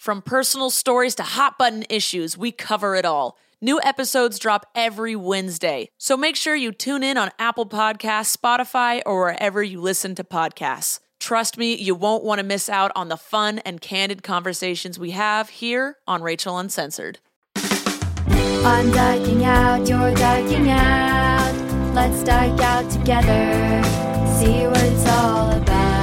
From personal stories to hot button issues, we cover it all. New episodes drop every Wednesday, so make sure you tune in on Apple Podcasts, Spotify, or wherever you listen to podcasts. Trust me, you won't want to miss out on the fun and candid conversations we have here on Rachel Uncensored. I'm ducking out, you're ducking out. Let's duck out together, see what it's all about.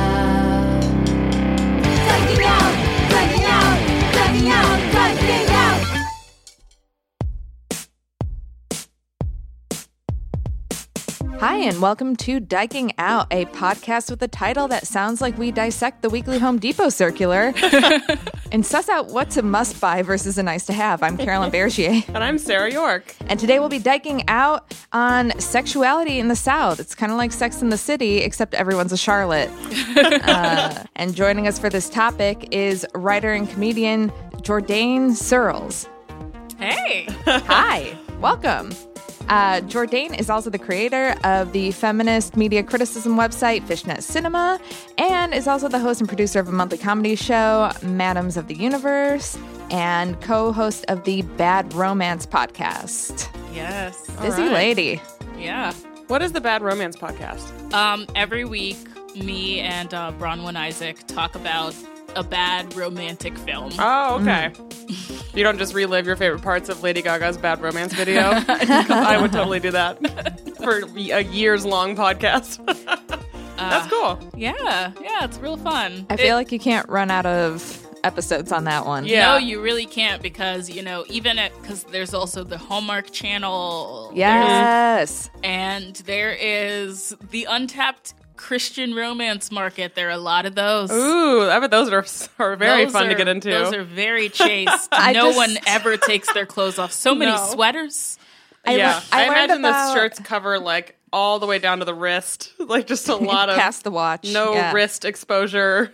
Hi, and welcome to Dyking Out, a podcast with a title that sounds like we dissect the weekly Home Depot circular and suss out what's a must buy versus a nice to have. I'm Carolyn Bergier, And I'm Sarah York. and today we'll be diking out on sexuality in the South. It's kind of like Sex in the City, except everyone's a Charlotte. uh, and joining us for this topic is writer and comedian Jourdain Searles. Hey. Hi, welcome. Uh, Jourdain is also the creator of the feminist media criticism website Fishnet Cinema and is also the host and producer of a monthly comedy show, Madams of the Universe, and co host of the Bad Romance podcast. Yes. Busy right. lady. Yeah. What is the Bad Romance podcast? Um, every week, me and uh, Bronwyn Isaac talk about a bad romantic film. Oh, okay. You don't just relive your favorite parts of Lady Gaga's Bad Romance video. I would totally do that for a years long podcast. That's uh, cool. Yeah, yeah, it's real fun. I feel like you can't run out of episodes on that one. Yeah. No, you really can't because you know even at because there's also the Hallmark Channel. Yes. and there is the untapped Christian romance market. There are a lot of those. Ooh, I bet those are, are very Those fun to get into. Those are very chaste. No just- one ever takes their clothes off. So many No. sweaters. yeah. lear- I I, imagine about- the shirts cover like all the way down to the wrist. Like just a lot of past the watch. no Yeah. wrist exposure.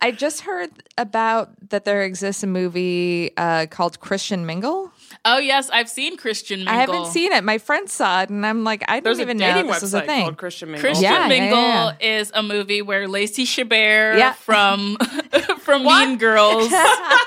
I just heard about that there exists a movie uh, called Christian Mingle. Oh yes, I've seen Christian Mingle. I haven't seen it. My friend saw it, and I'm like, I There's don't even know dating this was a thing. called Christian Mingle. Christian Yeah, yeah, Mingle yeah. is a movie where Lacey Chabert Yeah. from from Mean Girls,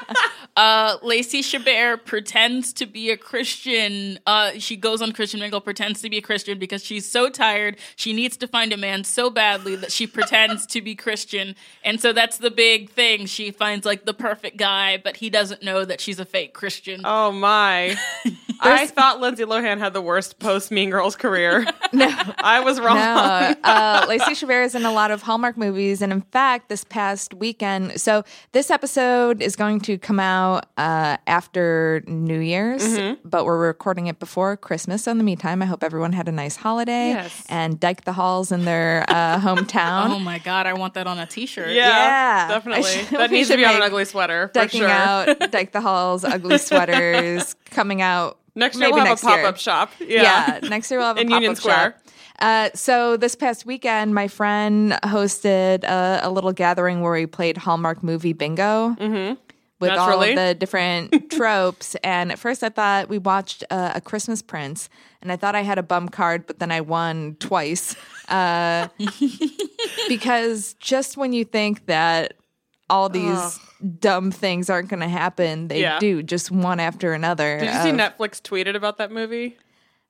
uh, Lacey Chabert pretends to be a Christian. Uh, she goes on Christian Mingle, pretends to be a Christian because she's so tired. She needs to find a man so badly that she pretends to be Christian, and so that's the big thing. She finds like the perfect guy, but he doesn't know that she's a fake Christian. Oh my. I thought Lindsay Lohan had the worst post Mean Girls career. no, I was wrong. No, uh, Lacey Chabert is in a lot of Hallmark movies, and in fact, this past weekend. So this episode is going to come out uh, after New Year's, Mm-hmm. but we're recording it before Christmas. So in the meantime, I hope everyone had a nice holiday Yes. and diked the halls in their uh, hometown. Oh my god, I want that on a T-shirt. Yeah, Yeah. Definitely. should- That needs to be on an ugly sweater for sure. out, Dyke the Halls, ugly sweaters coming out Next year maybe we'll have a pop up shop. Yeah. Yeah. next year we'll have a In pop-up Union Square. shop. Uh, so this past weekend, my friend hosted a, a little gathering where we played Hallmark movie bingo Mm-hmm. with all Naturally. of the different tropes. And at first, I thought we watched uh, a Christmas Prince, and I thought I had a bum card, but then I won twice uh, because just when you think that all these dumb things aren't going to happen, they Yeah. do just one after another. Did you see Netflix tweeted about that movie?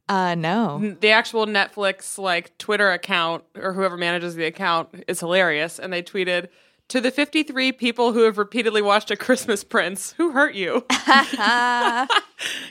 Uh, no. The actual Netflix like Twitter account or whoever manages the account is hilarious, and they tweeted to the 53 people who have repeatedly watched A Christmas Prince, who hurt you? I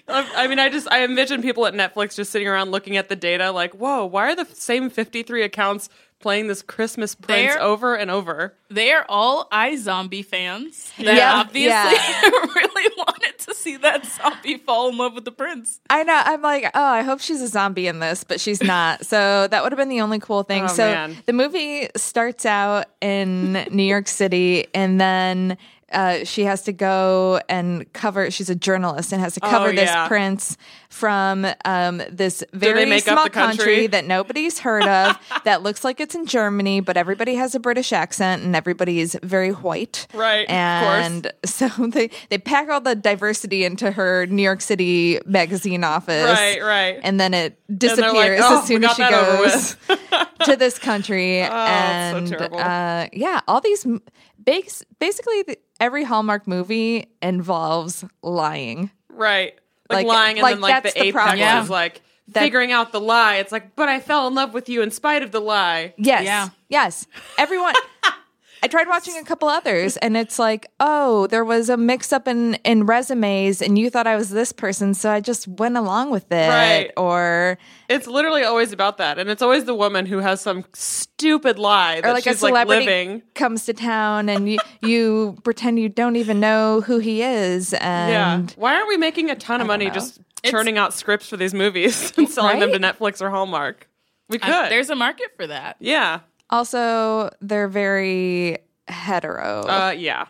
I mean, I just I envision people at Netflix just sitting around looking at the data, like, whoa, why are the same 53 accounts playing this Christmas Prince They're- over and over? They are all iZombie fans that Yeah, obviously yeah. really wanted to see that zombie fall in love with the prince. I know. I'm like, oh, I hope she's a zombie in this, but she's not. So that would have been the only cool thing. Oh, so man. the movie starts out in New York City, and then uh, she has to go and cover. She's a journalist and has to cover Oh, this yeah. prince from um, this very small country? that nobody's heard of that looks like it's in Germany, but everybody has a British accent and everybody is very white. Right, of course. And so they they pack all the diversity into her New York City magazine office. Right, right. And then it they're like, disappears "Oh, as soon as she goes to this country. so and terrible. uh, yeah, all these bas- basically the, every Hallmark movie involves lying. Right. Like, Like- lying and like, then like the the apex problem. Yeah. is like That- figuring out the lie. It's like, but I fell in love with you in spite of the lie. Yes. Yeah. Yes. Everyone. I tried watching a couple others and it's like, oh, there was a mix up in, in resumes and you thought I was this person, so I just went along with it. Right. Or It's literally always about that. And it's always the woman who has some stupid lie that or like a she's like celebrity living. comes to town and you, you pretend you don't even know who he is Yeah. and Why aren't we making a ton of money know. just churning out scripts for these movies and selling them to Netflix or Hallmark? We could. Uh, there's a market for that. yeah. Also they're very hetero. Uh, yeah.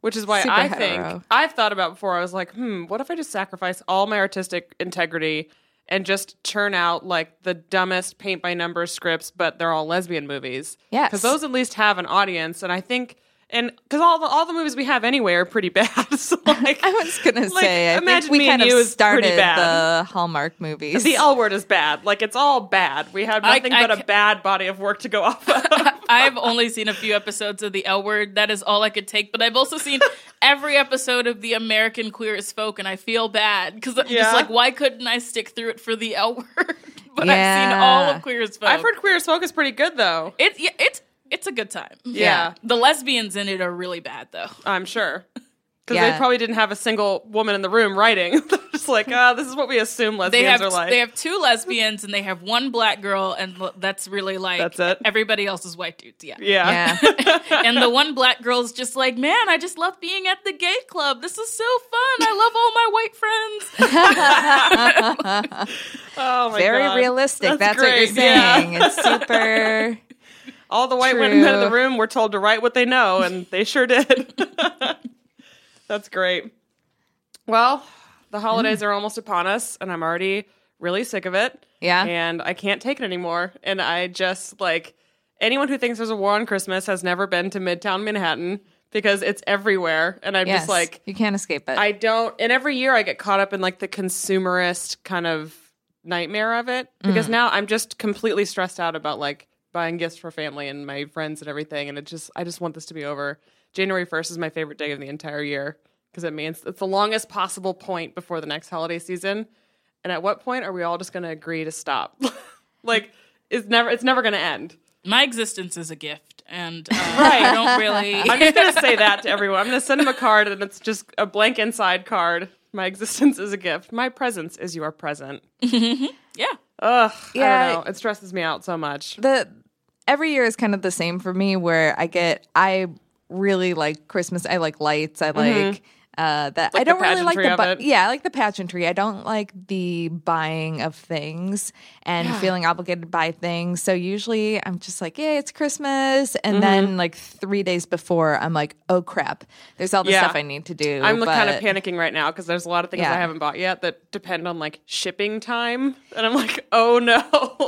Which is why Super I hetero. think I've thought about before. I was like, hmm, what if I just sacrifice all my artistic integrity and just churn out like the dumbest paint by numbers scripts, but they're all lesbian movies? Yes. because those at least have an audience, and I think. And because all the all the movies we have anyway are pretty bad, so like I was gonna like, say, I Imagine think we Me kind and of You is started bad. the Hallmark movies. The L word is bad. Like it's all bad. We had nothing I but a bad body of work to go off of. I've only seen a few episodes of the L Word. That is all I could take. But I've also seen every episode of the American Queer as Folk, and I feel bad because I'm Yeah. just like, why couldn't I stick through it for the L Word? but I've seen all of Queer as Folk. I've heard Queer as Folk is pretty good though. it's yeah, it's it's a good time. Yeah. The lesbians in it are really bad though. I'm sure. Because Yeah. they probably didn't have a single woman in the room writing. They're just like, ah, this is what we assume They lesbians have are like. they have two lesbians and they have one black girl, and l- that's really like That's it? Everybody else is white dudes. Yeah. yeah. yeah. and the one black girl's just like, man, I just love being at the gay club. This is so fun. I love all my white friends. Oh my God. Very God. realistic. That's, what you're saying. It's super. All the white women in the room were told to write what they know, and they sure did. That's great. Well, the holidays Mm. are almost upon us, and I'm already really sick of it. Yeah. And I can't take it anymore. And I just like anyone who thinks there's a war on Christmas has never been to Midtown Manhattan because it's everywhere. And I'm Yes. just like, you can't escape it. I don't. And every year I get caught up in like the consumerist kind of nightmare of it because now I'm just completely stressed out about like buying gifts for family and my friends and everything. And it just, I just want this to be over. January 1st is my favorite day of the entire year because it means it's the longest possible point before the next holiday season. And at what point are we all just going to agree to stop? like, it's never, it's never going to end. My existence is a gift, and uh, Right. I don't really. I'm just going to say that to everyone. I'm going to send them a card and it's just a blank inside card. My existence is a gift. My presence is your present. Yeah. Ugh. Yeah. I don't know. It stresses me out so much. the every year is kind of the same for me where I get I really like Christmas. I like lights. I mm-hmm. like uh that I don't really like the bu- yeah, I like the pageantry. I don't like the buying of things and feeling obligated to buy things. So usually I'm just like, yeah, it's Christmas and Mm-hmm. then like 3 days before I'm like, oh crap. There's all this Yeah. stuff I need to do. I'm kind of panicking right now because there's a lot of things Yeah. I haven't bought yet that depend on like shipping time, and I'm like, oh no.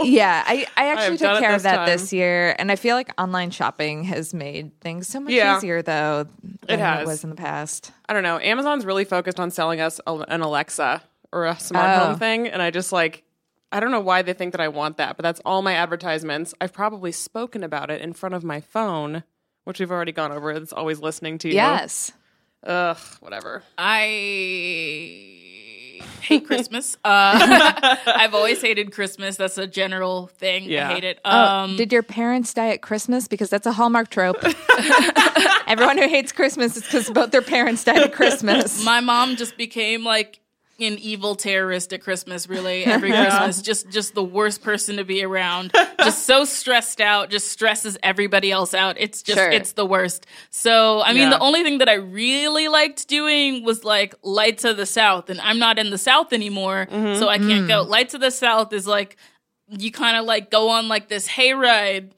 Yeah, I, I actually done took care of that time. this year, and I feel like online shopping has made things so much Yeah. easier though than it has. was in the past. I don't know. Amazon's really focused on selling us an Alexa or a smart Oh. home thing, and I just like. I don't know why they think that I want that, but that's all my advertisements. I've probably spoken about it in front of my phone, which we've already gone over. It's always listening to you. Yes. Ugh, whatever. I hate Christmas. Uh, I've always hated Christmas. That's a general thing. Yeah. I hate it. Oh, Um, did your parents die at Christmas? Because that's a Hallmark trope. Everyone who hates Christmas is because both their parents died at Christmas. my mom just became like an evil terrorist at Christmas. Really, every Christmas, just just the worst person to be around. Just so stressed out. Just stresses everybody else out. It's just Sure. it's the worst. So I mean, Yeah. the only thing that I really liked doing was like Lights of the South, and I'm not in the South anymore, mm-hmm. so I can't go. Mm. Lights of the South is like you kind of like go on like this hayride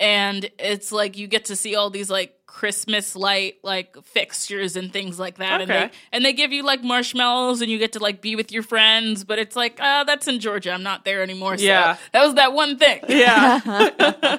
and it's like you get to see all these like Christmas light like fixtures and things like that, and they and they give you like marshmallows and you get to like be with your friends. But it's like, ah, that's in Georgia. I'm not there anymore. So Yeah. that was that one thing. Yeah.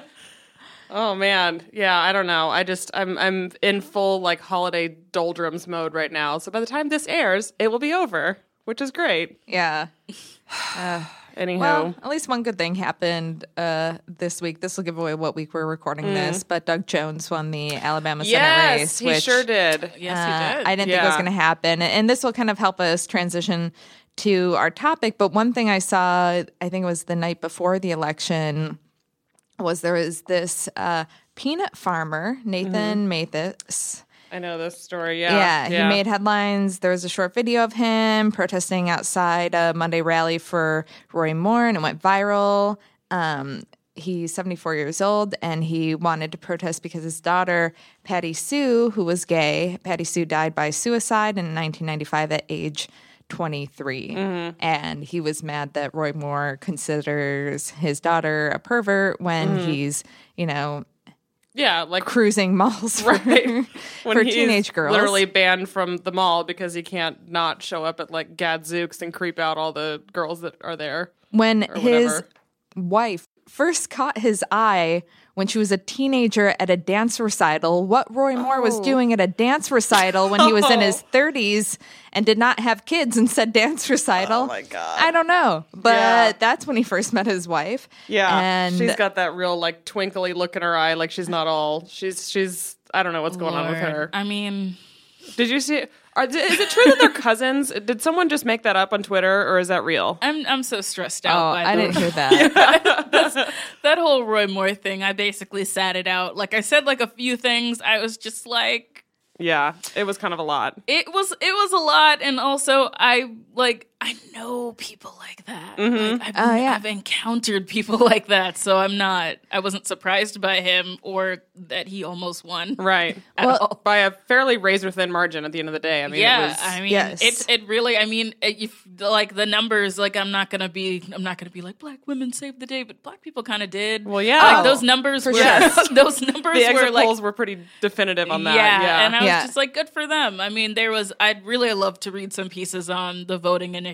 oh man. Yeah, I don't know. I just I'm I'm in full like holiday doldrums mode right now. So by the time this airs, it will be over, which is great. yeah. Anyhow. Well, at least one good thing happened uh, this week. This will give away what week we're recording this, but Doug Jones won the Alabama Senate yes, race. he sure did. Yes, Uh, he did. I didn't think it was going to happen. And this will kind of help us transition to our topic. But one thing I saw, I think it was the night before the election, was there was this uh, peanut farmer, Nathan Mathis. I know this story. Yeah, Yeah. he made headlines. There was a short video of him protesting outside a Monday rally for Roy Moore, and it went viral. Um, he's 74 years old, and he wanted to protest because his daughter, Patty Sue, who was gay, Patty Sue died by suicide in 1995 at age 23. And he was mad that Roy Moore considers his daughter a pervert when he's, you know, Yeah, like cruising malls for, Right. when for teenage girls. literally banned from the mall because he can't not show up at like Gadzooks and creep out all the girls that are there. when his whatever. wife first caught his eye when she was a teenager at a dance recital what roy moore was Oh. doing at a dance recital when he was in his 30s and did not have kids and said dance recital Oh my God. i don't know but Yeah. that's when he first met his wife Yeah, and she's got that real like twinkly look in her eye, like she's not all. She's she's. I don't know what's going on with her. I mean, Did you see? Are, is it true that they're cousins? Did someone just make that up on Twitter, or is that real? I'm I'm so stressed oh out. by i the- didn't hear that that whole Roy Moore thing. I basically sat it out. Like I said, like a few things. I was just like, Yeah, it was kind of a lot. it was it was a lot, and also I like I know people like that. Mm-hmm. Like, I've, Oh, yeah. I've encountered people like that, so I'm not. I wasn't surprised by him or that he almost won. Right. At all. By a fairly razor thin margin at the end of the day. I mean, yeah, it was, I mean, Yes. it's it really. I mean, if like the numbers, like I'm not gonna be, I'm not gonna be like black women saved the day, but black people kind of did. Well, yeah. like Oh, those numbers were sure. those numbers the were like polls were pretty definitive on that. yeah, Yeah, and I was Yeah. just like, good for them. I mean, there was I'd really love to read some pieces on the voting initiative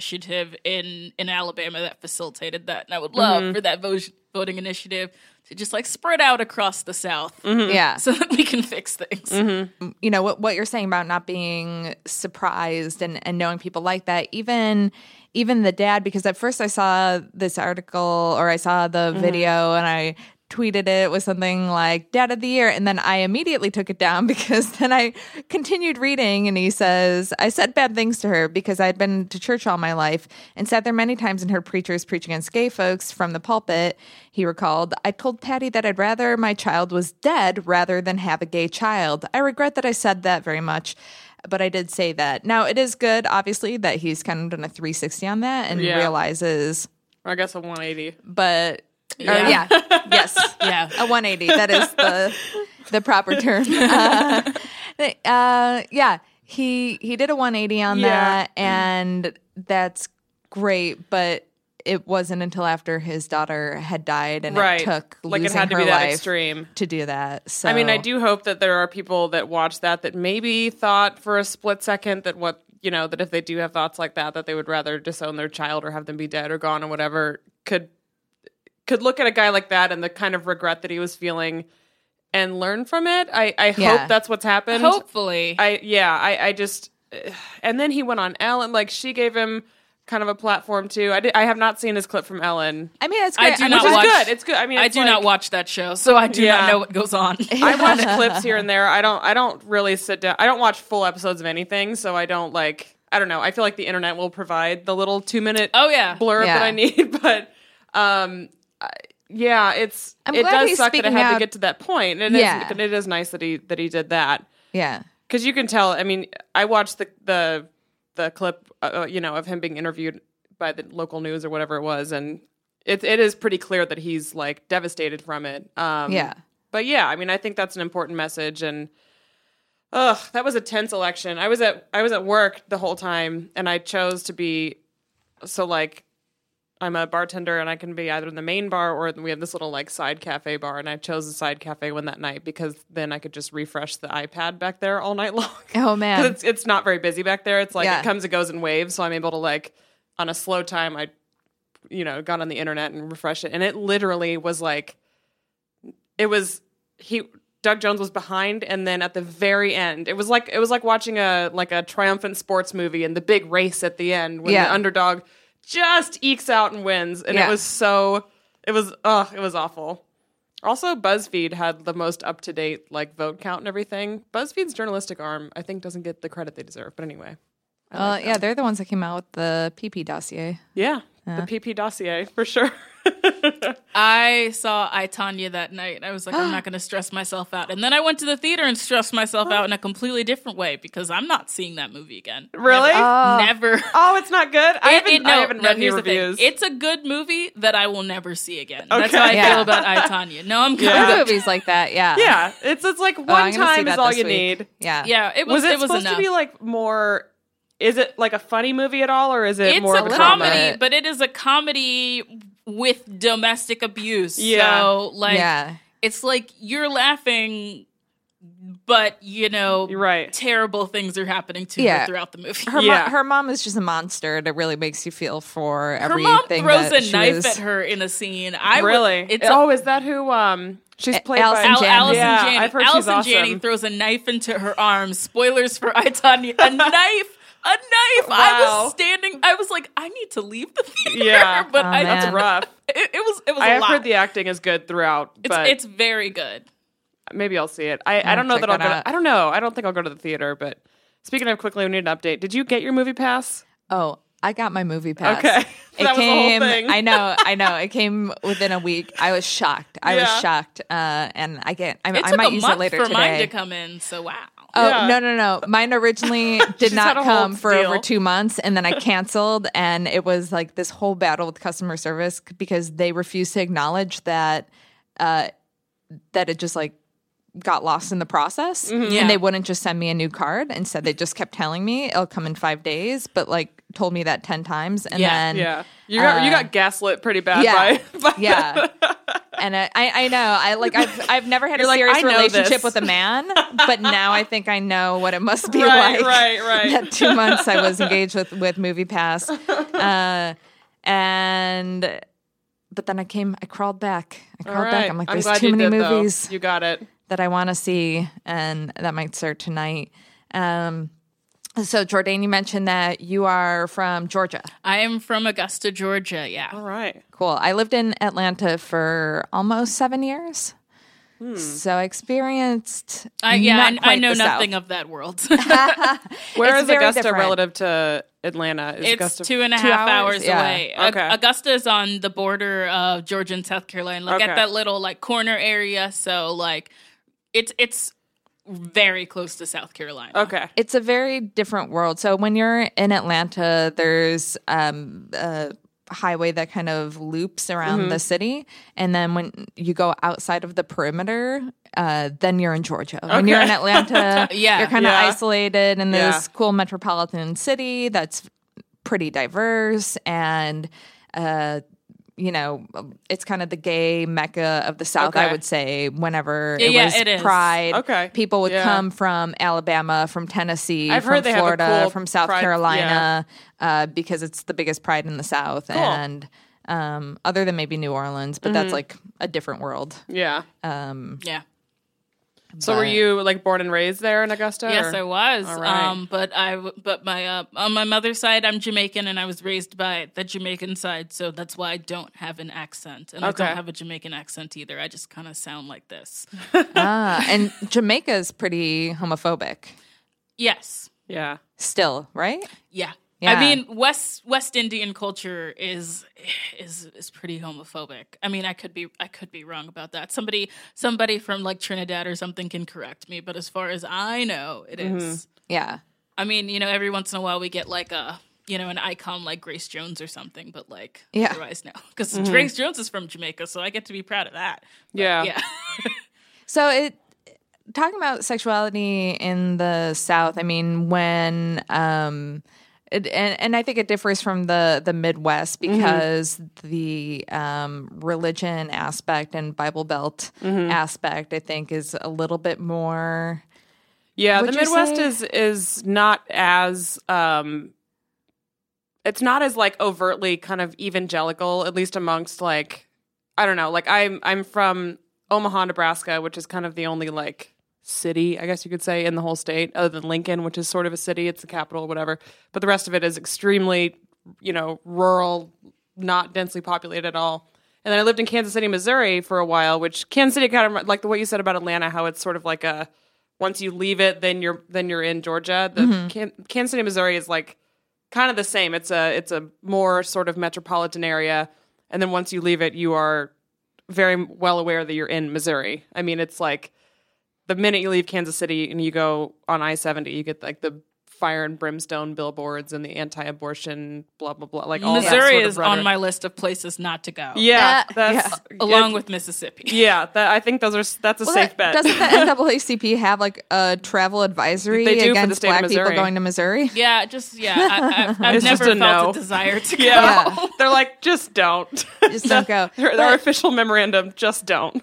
in in Alabama that facilitated that, and I would love Mm-hmm. for that vo- voting initiative to just like spread out across the South Mm-hmm. yeah so that we can fix things. you know what what you're saying about not being surprised and and knowing people like that even even the dad because at first I saw this article or I saw the video and I tweeted it with something like dad of the year and then I immediately took it down because then I continued reading and he says I said bad things to her because I'd been to church all my life and sat there many times and heard preachers preach against gay folks from the pulpit he recalled I told Patty that I'd rather my child was dead rather than have a gay child I regret that I said that very much but I did say that. Now it is good, obviously, that he's kind of done a 360 on that and Yeah. realizes. I guess a 180. But or, Yeah. yeah, yes, Yeah. a 180. That is the the proper term. Uh, uh, yeah, he he did a 180 on Yeah. that, and that's great. But it wasn't until after his daughter had died, and Right. it took Like it had to her be that life extreme. to do that. So I mean, I do hope that there are people that watch that that maybe thought for a split second that what you know that if they do have thoughts like that, that they would rather disown their child or have them be dead or gone or whatever. Could could look at a guy like that and the kind of regret that he was feeling and learn from it. I I Yeah. hope that's what's happened. Hopefully. I yeah, I I just and then he went on Ellen like she gave him kind of a platform too. I did, I have not seen his clip from Ellen. I mean, it's I great. do mean, not Which is watch- good. It's good. I mean, I do like- not watch that show, so I do Yeah. not know what goes on. I watch clips here and there. I don't. I don't really sit down. I don't watch full episodes of anything, so I don't like. I don't know. I feel like the internet will provide the little two minute oh yeah. blurb Yeah. that I need, but um, I- yeah, it's I'm it does suck that it had to get to that point. And it is- Yeah. it is nice that he that he did that yeah, because you can tell. I mean, I watched the the the clip, uh, you know, of him being interviewed by the local news or whatever it was, and it it is pretty clear that he's like devastated from it. Um, yeah. but yeah, I mean, I think that's an important message. And ugh, that was a tense election. I was at I was at work the whole time, and I chose to be so like I'm a bartender, and I can be either in the main bar or we have this little like side cafe bar, and I chose the side cafe one that night because then I could just refresh the iPad back there all night long. Oh man, it's it's not very busy back there. It's like Yeah. it comes and goes in waves, so I'm able to like on a slow time I you know, got on the internet and refresh it and it literally was like it was he Doug Jones was behind and then at the very end it was like it was like watching a like a triumphant sports movie and the big race at the end when Yeah. the underdog just ekes out and wins and Yeah. it was so it was oh it was awful. Also, BuzzFeed had the most up to date like vote count and everything. BuzzFeed's journalistic arm, I think, doesn't get the credit they deserve. But anyway, uh, yeah, they're the ones that came out with the PP dossier. yeah, the PP dossier for sure. I saw I Tonya that night. I was like, I'm not going to stress myself out. And then I went to the theater and stressed myself out in a completely different way because I'm not seeing that movie again. really? Oh. Never. oh, it's not good. I It- haven't. it- no, I haven't no, read any here's the reviews. It's a good movie that I will never see again. That's how I Yeah. feel about I Tonya. No, I'm good. Yeah. Movies like that. Yeah, yeah, it's it's like Oh, one I'm gonna see time is all you week. need. Yeah, Yeah, it was. Was it, it was supposed enough. to be like more? Is it like a funny movie at all, or is it it's more a of a comedy, drama? but it is a comedy with domestic abuse. Yeah. So like, yeah. it's like you're laughing, but you know, You're right. terrible things are happening to Yeah. her throughout the movie. Her, Yeah. mo- her mom is just a monster. It really makes you feel for everything. Her mom throws that a she knife was- at her in a scene. I would- really? it's oh, is that who? Um, she's A- played Allison by Al- Janney. Allison Yeah, Janney. I've heard she's awesome. Janney throws a knife into her arm. Spoilers for I Tonya. A knife. A knife. I was standing. I was like, I need to leave the theater. Yeah. but Oh, I. That's rough. it, it was. It was. I a have lot. heard the acting is good throughout, It's but it's very good. maybe I'll see it. I, I don't know check that I'll go. To, I don't know. I don't think I'll go to the theater. But speaking of quickly, we need an update. Did you get your MoviePass? Oh, I got my MoviePass. Okay. It That was the whole came. thing. I know. I know. It came within a week. I was shocked. I Yeah. was shocked. Uh, and I get. I, It I took might a use month it later for today. mine to come in. So wow. Oh Yeah. no no no! Mine originally did not come for over two months, and then I canceled, and it was like this whole battle with customer service because they refused to acknowledge that uh, that it just like got lost in the process, Mm-hmm. Yeah. and they wouldn't just send me a new card. Instead, they just kept telling me it'll come in five days, but like told me that ten times, and Yeah. then Yeah, you got you uh, got gaslit pretty bad yeah, by, by yeah. And I, I know I like I've I've never had a You're like, serious know relationship this. with a man, but now I think I know what it must be Right, like. right, right. That two months I was engaged with with MoviePass, uh, and but then I came I crawled back. I crawled right. back. I'm like, there's glad too many did, though. movies You got it. That I want to see, and that might start tonight. Um, so Jourdain, you mentioned that you are from Georgia. I am from Augusta, Georgia. Yeah. All right. Cool. I lived in Atlanta for almost seven years. So I experienced. I, yeah, not I, I know the nothing South. of that world. Where It's is Augusta different. relative to Atlanta? Is it's Augusta two and a Two half hours? hours, Yeah. away. Okay. Augusta is on the border of Georgia and South Carolina, like Okay. at that little like corner area. So like, it's it's very close to South Carolina. Okay. it's a very different world. So when you're in Atlanta, there's um, a highway that kind of loops around Mm-hmm. the city, and then when you go outside of the perimeter, uh, then you're in Georgia. When you're in Atlanta, Yeah. you're kind of Yeah. isolated in this Yeah. cool metropolitan city that's pretty diverse and. Uh, you know, it's kind of the gay mecca of the South, I would say. Whenever Yeah, it yeah, was it. Pride, Okay. people would Yeah. come from Alabama, from Tennessee, I've from heard they have Florida, cool from South pride- Carolina, uh, because it's the biggest pride in the South, and um, other than maybe New Orleans, but Mm-hmm. that's like a different world. Yeah. Um, Yeah. So were you like born and raised there in Augusta? Yes, or- I was. All right. Um, but I but my, uh, on my mother's side, I'm Jamaican, and I was raised by the Jamaican side, so that's why I don't have an accent, and I don't have a Jamaican accent either. I just kind of sound like this. ah, and Jamaica is pretty homophobic yes. Yeah. still, right? Yeah. Yeah. I mean, West West Indian culture is is is pretty homophobic. I mean, I could be I could be wrong about that. Somebody somebody from like Trinidad or something can correct me, but as far as I know, it is. Yeah. I mean, you know, every once in a while we get like a you know an icon like Grace Jones or something, but like Yeah. otherwise no, because Grace Jones is from Jamaica, so I get to be proud of that. But, Yeah. yeah. So it talking about sexuality in the South. I mean, when um, it, and and I think it differs from the the Midwest because the um, religion aspect and Bible Belt aspect, I think, is a little bit more. Yeah, the Midwest say- is is not as um it's not as like overtly kind of evangelical, at least amongst like I don't know, like I'm I'm from Omaha, Nebraska, which is kind of the only like city, I guess you could say, in the whole state, other than Lincoln, which is sort of a city, it's the capital, whatever. But the rest of it is extremely, you know, rural, not densely populated at all. And then I lived in Kansas City, Missouri for a while, which Kansas City kind of like the way you said about Atlanta, how it's sort of like a once you leave it, then you're then you're in Georgia. The mm-hmm. Can- Kansas City, Missouri is like kind of the same. It's a it's a more sort of metropolitan area, and then once you leave it, you are very well aware that you're in Missouri. I mean, it's like the minute you leave Kansas City and you go on I seventy, you get like the fire and brimstone billboards and the anti-abortion blah blah blah. Like all that Missouri sort of is on my list of places not to go. yeah. Uh, That's along it- with Mississippi. yeah. That, I think those are that's a Well, safe that- bet. Doesn't the NAACP have like a travel advisory They do for the against state of black people going to Missouri? Yeah, just yeah. I, I, I've It's just never a felt no. a desire to go. yeah. They're like just don't. Just don't go. Their, their official memorandum, just don't.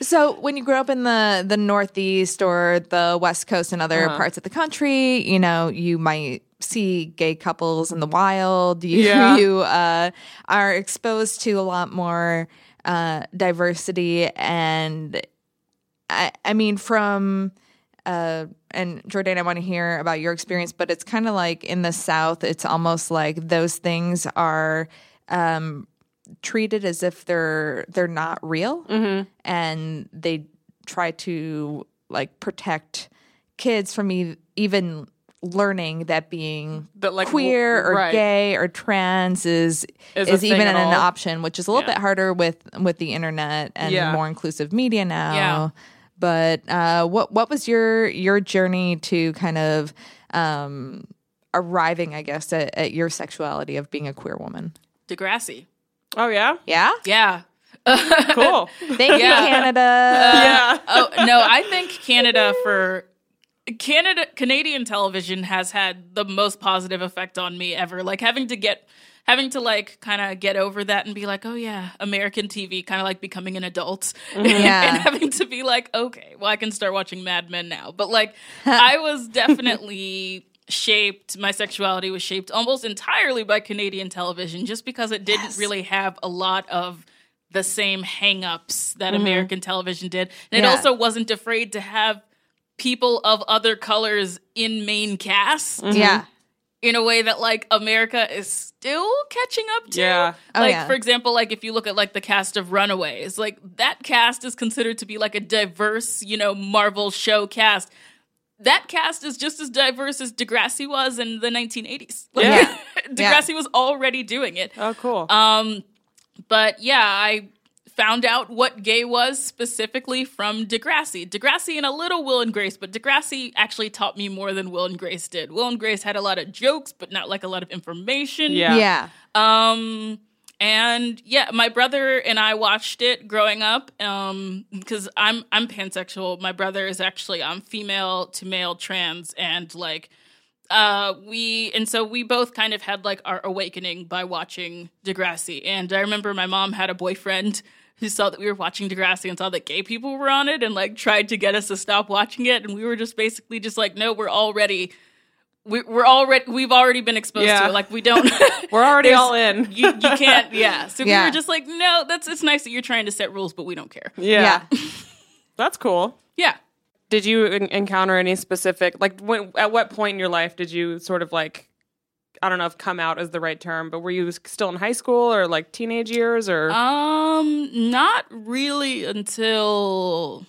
So when you grew up in the the Northeast or the West Coast and other Uh-huh. parts of the country, you know, you might see gay couples in the wild. You Yeah. you uh, are exposed to a lot more uh, diversity, and I, I mean from. Uh, and Jourdain, I want to hear about your experience, but it's kind of like in the South, it's almost like those things are um, treated as if they're they're not real, and they try to like protect kids from e- even learning that being That, like, queer w- or right. gay or trans is Is is, even an all. option, which is a little Yeah. bit harder with with the internet and Yeah. more inclusive media now. Yeah. But uh, what what was your your journey to kind of um, arriving, I guess, at, at your sexuality of being a queer woman? Degrassi. Oh yeah, Yeah. Yeah. cool. Thank you, Yeah. Canada. yeah, oh no, I think Canada for Canada Canadian television has had the most positive effect on me ever. Like having to get having to like kind of get over that and be like, "Oh yeah, American TV," kind of like becoming an adult. Mm-hmm. Yeah. and having to be like, "Okay, well I can start watching Mad Men now." But like I was definitely shaped my sexuality was shaped almost entirely by Canadian television just because it didn't really have a lot of the same hangups that mm-hmm. American television did. And it also wasn't afraid to have people of other colors in main cast Yeah. in a way that like America is still catching up to. Yeah. Oh, like yeah. for example, like if you look at like the cast of Runaways, like that cast is considered to be like a diverse, you know, Marvel show cast. That cast is just as diverse as Degrassi was in the 1980s. Like, Yeah. Degrassi was already doing it. Oh cool. Um, but yeah, I found out what gay was specifically from Degrassi. Degrassi and a little Will and Grace, but Degrassi actually taught me more than Will and Grace did. Will and Grace had a lot of jokes, but not like a lot of information. Yeah. Yeah. Um and yeah, my brother and I watched it growing up um because I'm I'm pansexual. My brother is actually um female to male trans and like uh we and so we both kind of had like our awakening by watching Degrassi. And I remember my mom had a boyfriend who saw that we were watching Degrassi and saw that gay people were on it and like tried to get us to stop watching it and we were just basically just like no, we're already we, we're already we've already been exposed Yeah. to it. Like we don't We're already all in. you, you can't yeah so Yeah. we were just like no that's it's nice that you're trying to set rules but we don't care Yeah. That's cool. yeah Did you encounter any specific like when at what point in your life did you sort of like I don't know if come out is the right term, but were you still in high school or like teenage years or? Um not really until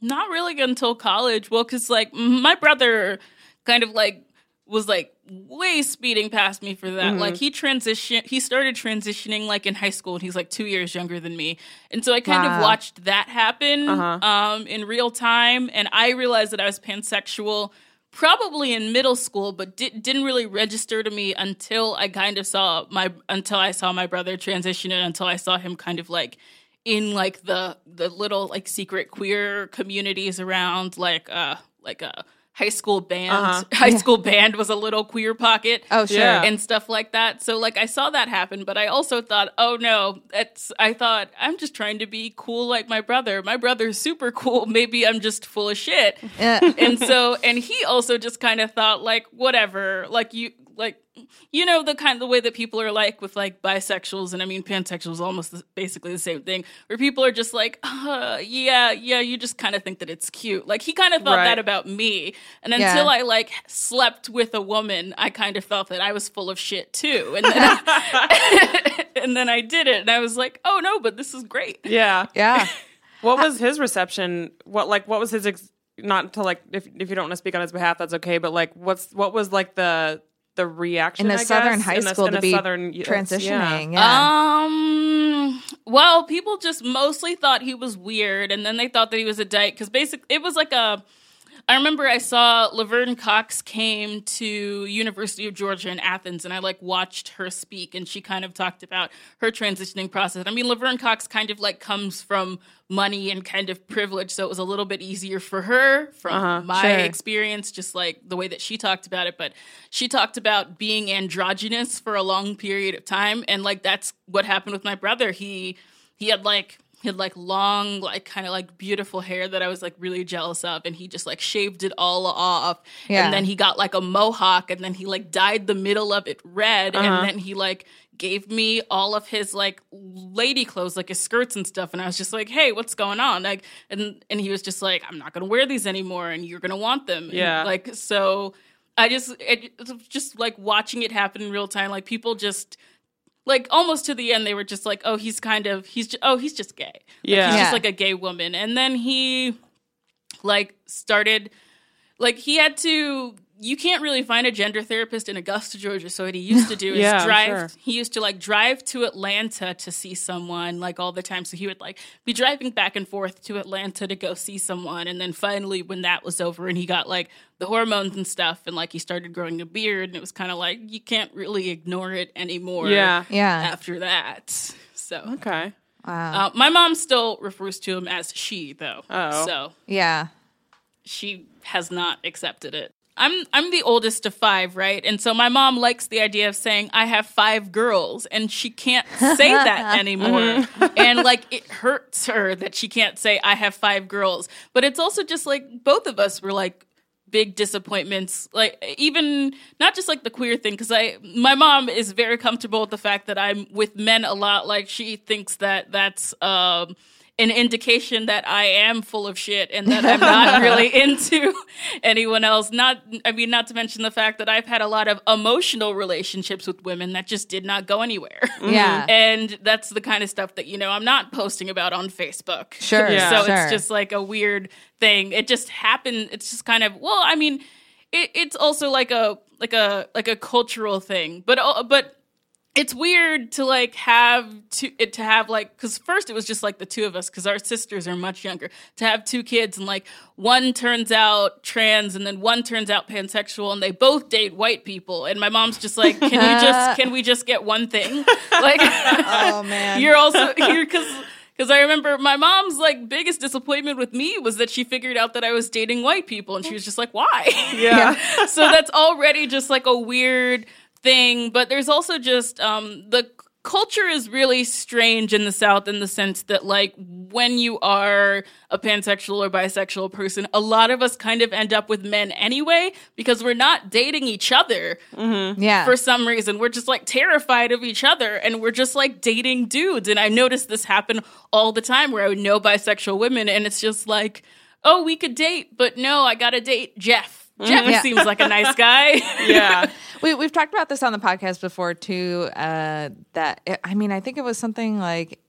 not really until college. Well because like my brother kind of like was like way speeding past me for that. Like he transitioned he started transitioning like in high school and he's like two years younger than me. And so i kind of watched that happen Uh-huh. um in real time. And i realized that i was pansexual probably in middle school but di- didn't really register to me until i kind of saw my until i saw my brother transition and until i saw him kind of like in like the the little like secret queer communities around like uh like a high school band Uh-huh. high school band was a little queer pocket Oh, sure. Yeah. and stuff like that. So like i saw that happen but i also thought oh no it's i thought i'm just trying to be cool like my brother. My brother's super cool. Maybe i'm just full of shit. Uh, and so and he also just kind of thought like whatever. Like you like you know the kind of the way that people are like with like bisexuals and i mean pansexuals almost the- basically the same thing where people are just like uh, yeah yeah you just kind of think that it's cute like he kind of thought Right. that about me and Yeah. until i like slept with a woman i kind of felt that i was full of shit too and then I, and then i did it and i was like oh no but this is great Yeah. yeah. What was his reception? What like what was his ex- not to like if if you don't want to speak on his behalf that's okay, but like what's what was like the the reaction In a I southern guess? high In a- school in to a be southern- yeah. transitioning. Yeah. Um. Well, people just mostly thought he was weird, and then they thought that he was a dyke because basically it was like a. I remember I saw Laverne Cox came to University of Georgia in Athens, and I like watched her speak, and she kind of talked about her transitioning process. I mean, Laverne Cox kind of like comes from money and kind of privilege, so it was a little bit easier for her from uh-huh, my sure. experience, just like the way that she talked about it. But she talked about being androgynous for a long period of time, and like that's what happened with my brother. He he had like he had like long, like kind of like beautiful hair that I was like really jealous of, and he just like shaved it all off, Yeah. and then he got like a mohawk, and then he like dyed the middle of it red, and uh-huh. then he like gave me all of his like lady clothes, like his skirts and stuff, and I was just like, "Hey, what's going on?" Like, and and he was just like, "I'm not gonna wear these anymore, and you're gonna want them." And, Yeah. like so. I just it, just like watching it happen in real time. Like people just like almost to the end they were just like oh he's kind of he's just, oh he's just gay Like, Yeah. he's Yeah. just like a gay woman and then he like started like he had to you can't really find a gender therapist in Augusta, Georgia. So what he used to do is Yeah, drive. sure. He used to like drive to Atlanta to see someone like all the time. So he would like be driving back and forth to Atlanta to go see someone. And then finally, when that was over and he got like the hormones and stuff, and like he started growing a beard, and it was kind of like you can't really ignore it anymore. Yeah. Yeah. After that, so Okay. Wow. uh, my mom still refers to him as she though. Oh. So yeah. she has not accepted it. I'm I'm the oldest of five, right? And so my mom likes the idea of saying I have five girls and she can't say that anymore. and like it hurts her that she can't say I have five girls. But it's also just like both of us were like big disappointments like even not just like the queer thing because i my mom is very comfortable with the fact that i'm with men a lot. Like she thinks that that's um an indication that I am full of shit and that I'm not really into anyone else. Not, I mean, not to mention the fact that I've had a lot of emotional relationships with women that just did not go anywhere. Yeah. and that's the kind of stuff that, you know, I'm not posting about on Facebook. Sure, Yeah. So sure. it's just like a weird thing. It just happened. It's just kind of, well, I mean, it, it's also like a, like a, like a cultural thing, but, uh, but, it's weird to like have to it eh, to have like because first it was just like the two of us because our sisters are much younger to have two kids and like one turns out trans and then one turns out pansexual and they both date white people and my mom's just like can you just can we just get one thing like Oh man. you're also here because because I remember my mom's like biggest disappointment with me was that she figured out that I was dating white people and she was just like why Yeah. so that's already just like a weird thing but there's also just um the culture is really strange in the south in the sense that like when you are a pansexual or bisexual person a lot of us kind of end up with men anyway because we're not dating each other yeah. for some reason. We're just like terrified of each other and we're just like dating dudes. And I noticed this happen all the time where I would know bisexual women and it's just like, oh, we could date, but no, I gotta date Jeff. Jeff Yeah. seems like a nice guy. Yeah. we, we've talked about this on the podcast before too. Uh, that I mean, I think it was something like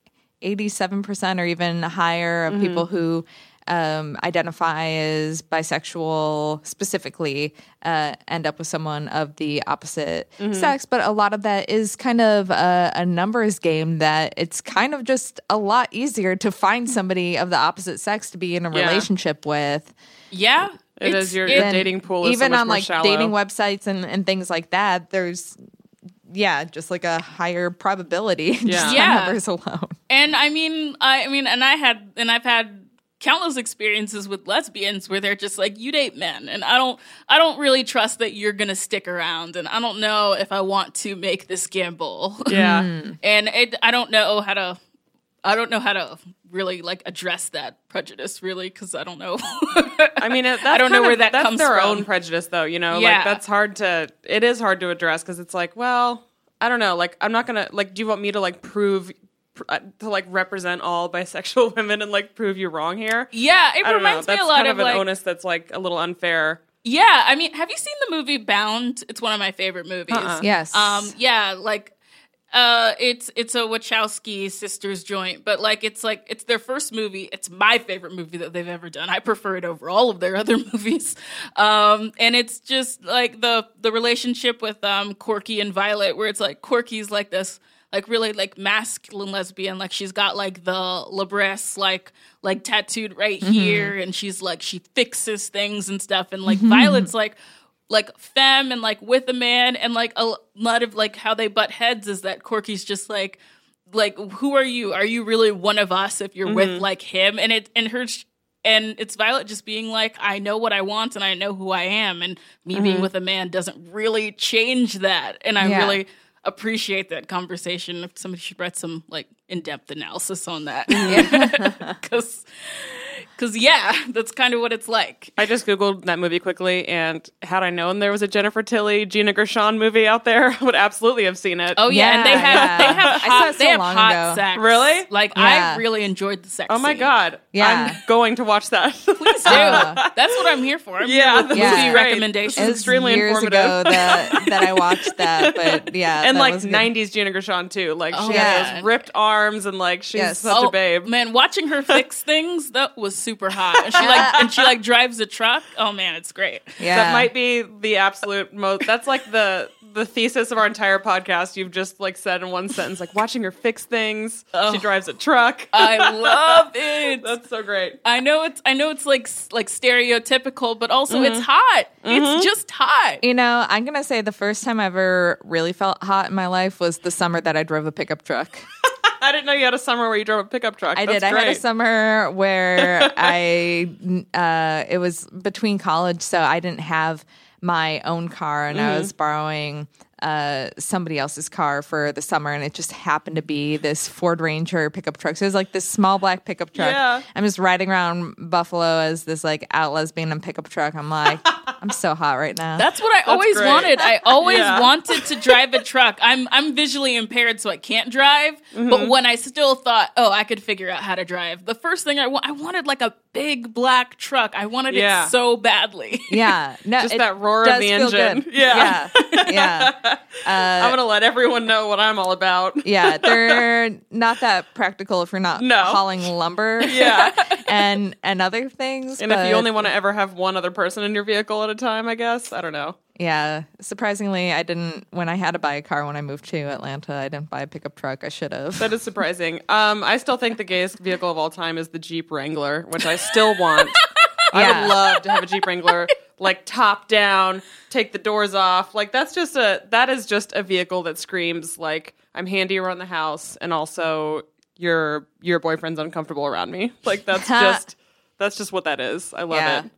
eighty-seven percent or even higher of people who um, identify as bisexual specifically uh, end up with someone of the opposite sex. But a lot of that is kind of a, a numbers game. That it's kind of just a lot easier to find somebody of the opposite sex to be in a Yeah. relationship with. yeah. It it's- is your- your dating pool is so even much on more like shallow. dating websites and, and things like that there's yeah just like a higher probability just Yeah. by Yeah. numbers alone And I mean, I, I mean, and I had, and I've had countless experiences with lesbians where they're just like, you date men, and I don't, I don't really trust that you're gonna stick around, and I don't know if I want to make this gamble. Yeah. and it, I don't know how to, I don't know how to really like address that prejudice really because I don't know. I mean, it, that's I don't know kind where of- that that's comes their from. own prejudice, though. You know, Yeah. like that's hard to. It is hard to address because it's like, well, I don't know. Like, I'm not gonna like. Do you want me to like prove pr- uh, to like represent all bisexual women and like prove you wrong here? yeah, it I don't know. reminds me That's a lot kind of, of, an like, onus that's like a little unfair. Yeah, I mean, have you seen the movie Bound? It's one of my favorite movies. Uh-uh. yes Um, yeah, like uh it's it's a Wachowski sisters joint, but like it's like it's their first movie. It's my favorite movie that they've ever done. I prefer it over all of their other movies. Um and it's just like the the relationship with um Corky and Violet where it's like Corky's like this like really like masculine lesbian like she's got like the labrys like like tattooed right here and she's like she fixes things and stuff and like violet's like like femme and like with a man and like a lot of like how they butt heads is that Corky's just like like who are you? Are you really one of us if you're with mm-hmm. like him? And it and her and it's Violet just being like I know what I want and I know who I am and me being mm-hmm. with a man doesn't really change that. And I Yeah. really appreciate that conversation. If somebody should write some like in-depth analysis on that. Cuz cuz yeah, that's kind of what it's like. I just googled that movie quickly, and had I known there was a Jennifer Tilly, Gina Gershon movie out there, I would absolutely have seen it. Oh yeah, and they have yeah. they have I saw hot, it so they have long hot ago. sex. Really? Like Yeah. I really enjoyed the sex. Oh my scene. god! Yeah. I'm going to watch that. Please do. That's what I'm here for. I'm Yeah, here with Yeah. movie recommendations. This is extremely years informative. ago that that I watched that, but yeah, and like was good. '90s Gina Gershon too. Like she oh, yeah. had those ripped arms, and like she's Yes. such Oh, a babe. Man, watching her fix things that was super hot. And she like and she like drives a truck. Oh man, it's great. Yeah, That might be the absolute most. That's like the the thesis of our entire podcast. You've just like said in one sentence, like watching her fix things. Oh. She drives a truck. I love it. That's so great. I know it's I know it's like like stereotypical, but also Mm-hmm. it's hot. It's just hot. You know, I'm gonna say the first time I ever really felt hot in my life was the summer that I drove a pickup truck. I didn't know you had a summer where you drove a pickup truck. I That's did. I had a summer where I uh, it was between college, so I didn't have my own car, and I was borrowing uh, somebody else's car for the summer, and it just happened to be this Ford Ranger pickup truck. So it was like this small black pickup truck. Yeah. I'm just riding around Buffalo as this like out lesbian in pickup truck. I'm like, I'm so hot right now. That's what I always great. wanted. I always Yeah. wanted to drive a truck. I'm I'm visually impaired, so I can't drive. Mm-hmm. But when I still thought, oh, I could figure out how to drive, the first thing I wa- I wanted like a big black truck. I wanted Yeah. it so badly. yeah, no, Just that roar of the engine. good. Yeah. yeah, yeah. I'm gonna let everyone know what I'm all about. Yeah, they're not that practical if you're not No. hauling lumber. Yeah. and and other things. And if you only want to ever have one other person in your vehicle at a time, I guess. I don't know. Yeah, surprisingly, I didn't. When I had to buy a car when I moved to Atlanta, I didn't buy a pickup truck. I should have. That is surprising. Um, I still think the gayest vehicle of all time is the Jeep Wrangler, which I still want. I would love to have a Jeep Wrangler, like top down, take the doors off. Like that's just a that is just a vehicle that screams like I'm handy around the house, and also your your boyfriend's uncomfortable around me. Like that's just that's just what that is. I love yeah, it.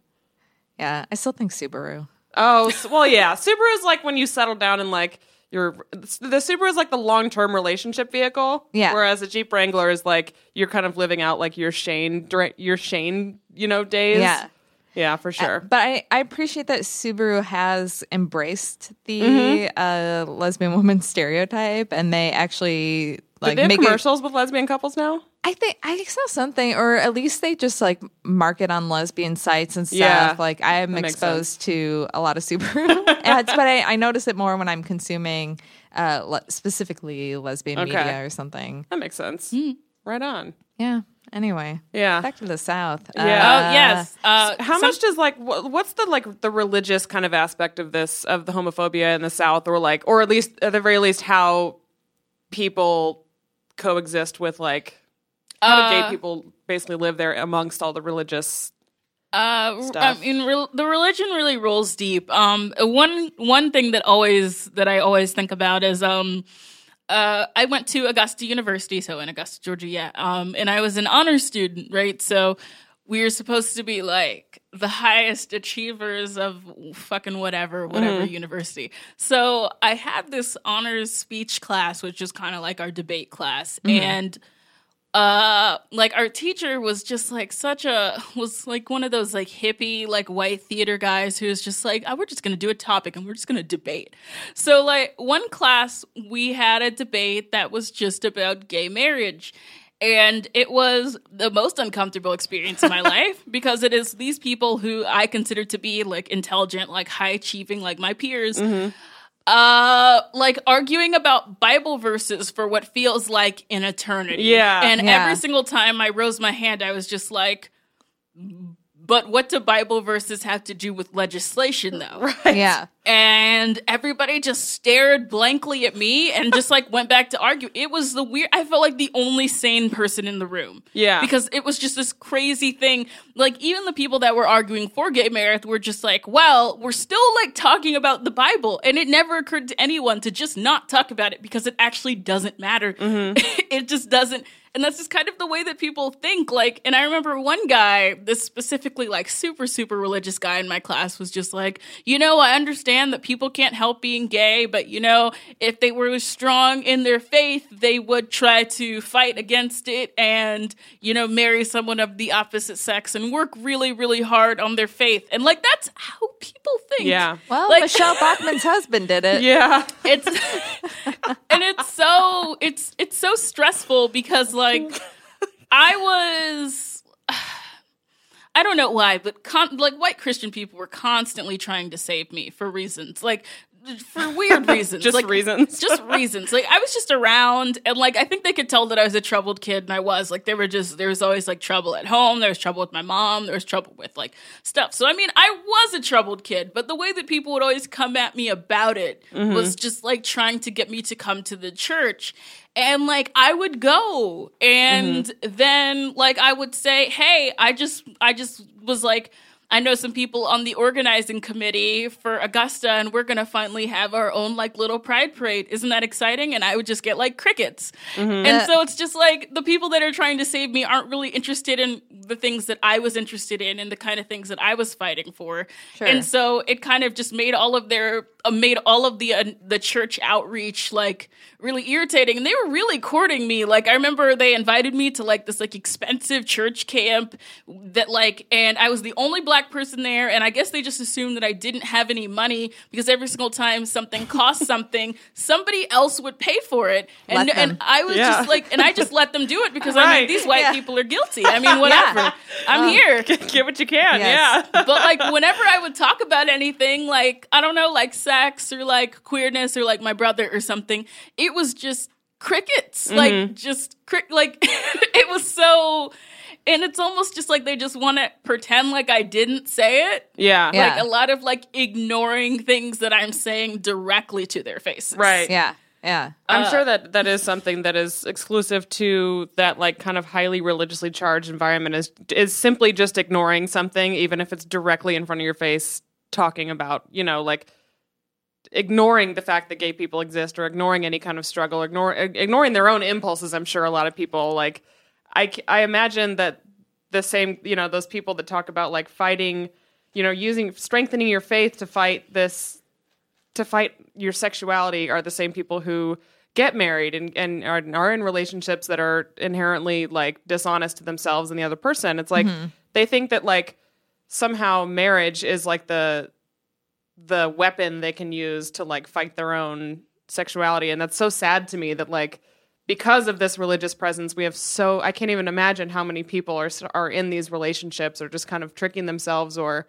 Yeah. I still think Subaru. Oh, well, yeah. Subaru is like when you settle down and like you're the Subaru is like the long term relationship vehicle. Yeah. Whereas a Jeep Wrangler is like you're kind of living out like your Shane your Shane you know days. Yeah. Yeah, for sure. But I, I appreciate that Subaru has embraced the Mm-hmm. uh, lesbian woman stereotype, and they actually Do like they have commercials with lesbian couples now? I think I saw something, or at least they just like market on lesbian sites and stuff. Yeah, like I'm exposed to a lot of Subaru ads, but I, I notice it more when I'm consuming uh, le- specifically lesbian Okay. media or something. That makes sense. Hmm. Right on. Yeah. Anyway, Yeah. back to the South. Yeah. Oh Uh, yes. Uh, How much does like wh- what's the like the religious kind of aspect of this of the homophobia in the South, or like, or at least at the very least, how people coexist with like how do Uh, gay people basically live there amongst all the religious? Uh, I mean, re- the religion really rolls deep. Um, one one thing that always that I always think about is um, uh, I went to Augusta University, so in Augusta, Georgia, yeah. Um, and I was an honor student, right? So we were supposed to be like the highest achievers of fucking whatever, whatever university. So I had this honors speech class, which is kind of like our debate class, and uh like our teacher was just like such a was like one of those like hippie like white theater guys who was just like oh, we're just gonna do a topic and we're just gonna debate. So like one class we had a debate that was just about gay marriage and it was the most uncomfortable experience in my life because it is these people who I consider to be like intelligent, like high achieving, like my peers, uh like arguing about bible verses for what feels like an eternity Yeah. and Yeah. every single time i rose my hand i was just like but what do bible verses have to do with legislation though? Right. yeah. and everybody just stared blankly at me and just like went back to argue. It was the weird i felt like the only sane person in the room. Yeah. because it was just this crazy thing. Like even the people that were arguing for gay marriage were just like well we're still like talking about the bible. And it never occurred to anyone to just not talk about it because it actually doesn't matter. Mm-hmm. It just doesn't and that's just kind of the way that people think like and i remember one guy this specifically like super super religious guy in my class was just like you know i understand that people can't help being gay but you know if they were strong in their faith they would try to fight against it and you know marry someone of the opposite sex and work really really hard on their faith and like that's how people think Yeah. Well, Like- Michele Bachmann's husband did it. Yeah. it's and it's so it's it's so stressful because like I was I don't know why, but con- like white Christian people were constantly trying to save me for reasons. Like for weird reasons, Just like, reasons. just reasons. Like I was just around, and like I think they could tell that I was a troubled kid, and I was. Like there were just there was always like trouble at home. There was trouble with my mom. There was trouble with like stuff. So I mean, I was a troubled kid, but the way that people would always come at me about it mm-hmm. was just like trying to get me to come to the church. And like I would go, and mm-hmm. then like I would say, "Hey, I just I just was like." I know some people on the organizing committee for Augusta, and we're gonna finally have our own like little pride parade. Isn't that exciting? And I would just get like crickets. And so it's just like the people that are trying to save me aren't really interested in the things that I was interested in and the kind of things that I was fighting for. Sure. And so it kind of just made all of their uh, made all of the uh, the church outreach like really irritating and they were really courting me like i remember they invited me to like this like expensive church camp that like and i was the only black person there and i guess they just assumed that i didn't have any money because every single time something cost something somebody else would pay for it and and i was Yeah. just like and i just let them do it because i mean Right. these white Yeah. people are guilty i mean whatever i'm um, here Get what you can. Yes. Yeah. but like whenever I would talk about anything, like I don't know, like sex or like queerness or like my brother or something, it was just crickets, like mm-hmm. just cri- like it was so. And it's almost just like they just want to pretend like I didn't say it. Yeah. Yeah. Like a lot of like ignoring things that I'm saying directly to their faces. Right. Yeah. Yeah. I'm sure uh, that that is something that is exclusive to that like kind of highly religiously charged environment is is simply just ignoring something even if it's directly in front of your face talking about, you know, like ignoring the fact that gay people exist or ignoring any kind of struggle, ignore ignoring their own impulses. I'm sure a lot of people like I I imagine that the same, you know, those people that talk about like fighting, you know, using strengthening your faith to fight this to fight your sexuality are the same people who get married and, and are, are in relationships that are inherently like dishonest to themselves and the other person. It's like mm-hmm. they think that like somehow marriage is like the the weapon they can use to like fight their own sexuality and that's so sad to me that like because of this religious presence we have so I can't even imagine how many people are are in these relationships or just kind of tricking themselves or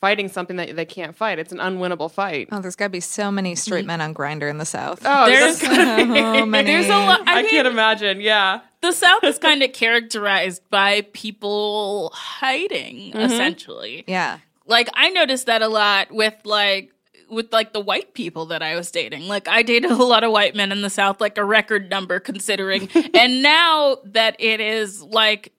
fighting something that they can't fight. It's an unwinnable fight. Oh, there's got to be so many straight men on Grindr in the South. Oh, There's, that's be- so many. there's a lot. I, I think can't imagine. Yeah. the South is kind of characterized by people hiding, mm-hmm. essentially. Yeah. like I noticed that a lot with like with like the white people that I was dating. Like I dated a lot of white men in the South, like a record number considering. and now that it is like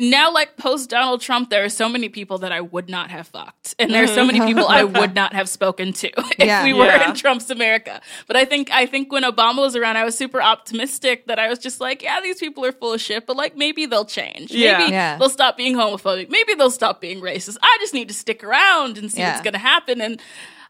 now like post Donald Trump, there are so many people that I would not have fucked. And there are so many mm-hmm. people I would not have spoken to if Yeah. we were Yeah. in Trump's America. But I think I think when Obama was around, I was super optimistic that I was just like, yeah, these people are full of shit, but like maybe they'll change. Yeah. Maybe Yeah. they'll stop being homophobic. Maybe they'll stop being racist. I just need to stick around and see Yeah. what's going to happen. And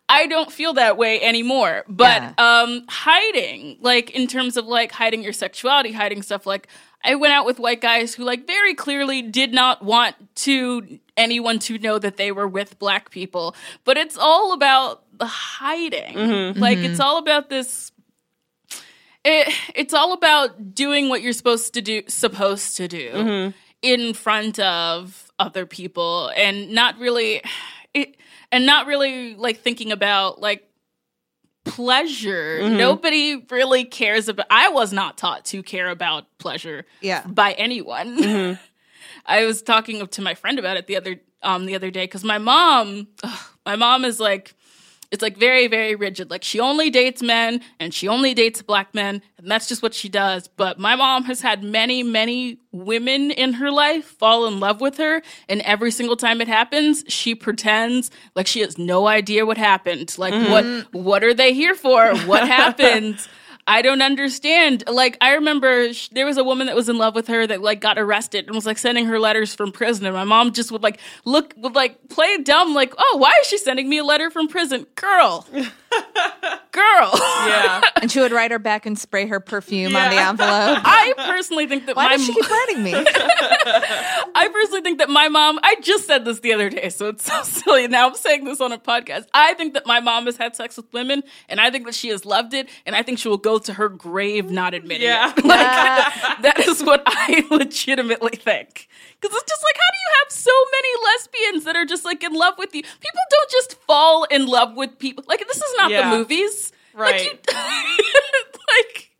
I don't feel that way anymore. But Yeah. um, hiding, like in terms of like hiding your sexuality, hiding stuff like. I went out with white guys who like very clearly did not want to anyone to know that they were with black people. But it's all about the hiding. Mm-hmm, mm-hmm. Like it's all about this it, it's all about doing what you're supposed to do supposed to do mm-hmm. in front of other people and not really it and not really like thinking about like pleasure. Nobody really cares about i was not taught to care about pleasure Yeah. by anyone. I was talking to my friend about it the other um the other day because my mom, ugh, my mom is like, it's like very very rigid. Like she only dates men and she only dates black men, and that's just what she does. But my mom has had many many women in her life fall in love with her, and every single time it happens, she pretends like she has no idea what happened. Like what mm-hmm. what are they here for? What happened? I don't understand. Like I remember sh- there was a woman that was in love with her that like got arrested and was like sending her letters from prison and my mom just would like look would like play dumb like, "Oh, why is she sending me a letter from prison?" Girl. Girl. Yeah. And she would write her back and spray her perfume on the envelope. I personally think that Why my does she mo- keep writing me? I personally think that my mom, I just said this the other day, so it's so silly. Now I'm saying this on a podcast. I think that my mom has had sex with women, and I think that she has loved it, and I think she will go to her grave not admitting Yeah. it. Like, that is what I legitimately think. Because it's just like, how do you have so many lesbians that are just like in love with you? People don't just fall in love with people. Like, this is not Yeah. the movies. Right. Like, you, like,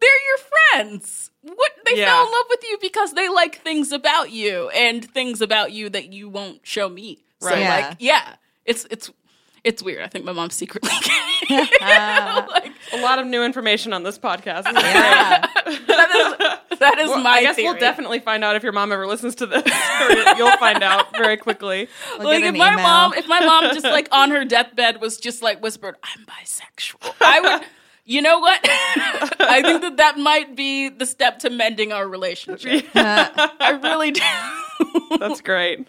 they're your friends. What they Yeah. fell in love with you because they like things about you and things about you that you won't show me. So Right. Yeah. like, yeah, it's it's it's weird. I think my mom's secretly gay. like ah. A lot of new information on this podcast. This Yeah. that is Well, my I guess theory. we'll definitely find out if your mom ever listens to this. You'll find out very quickly. We'll like get if an my email. mom if my mom just like on her deathbed was just like whispered i'm bisexual i would you know what i think that that might be the step to mending our relationship i really do That's great.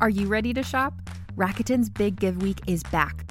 Are you ready to shop? Rakuten's Big Give Week is back.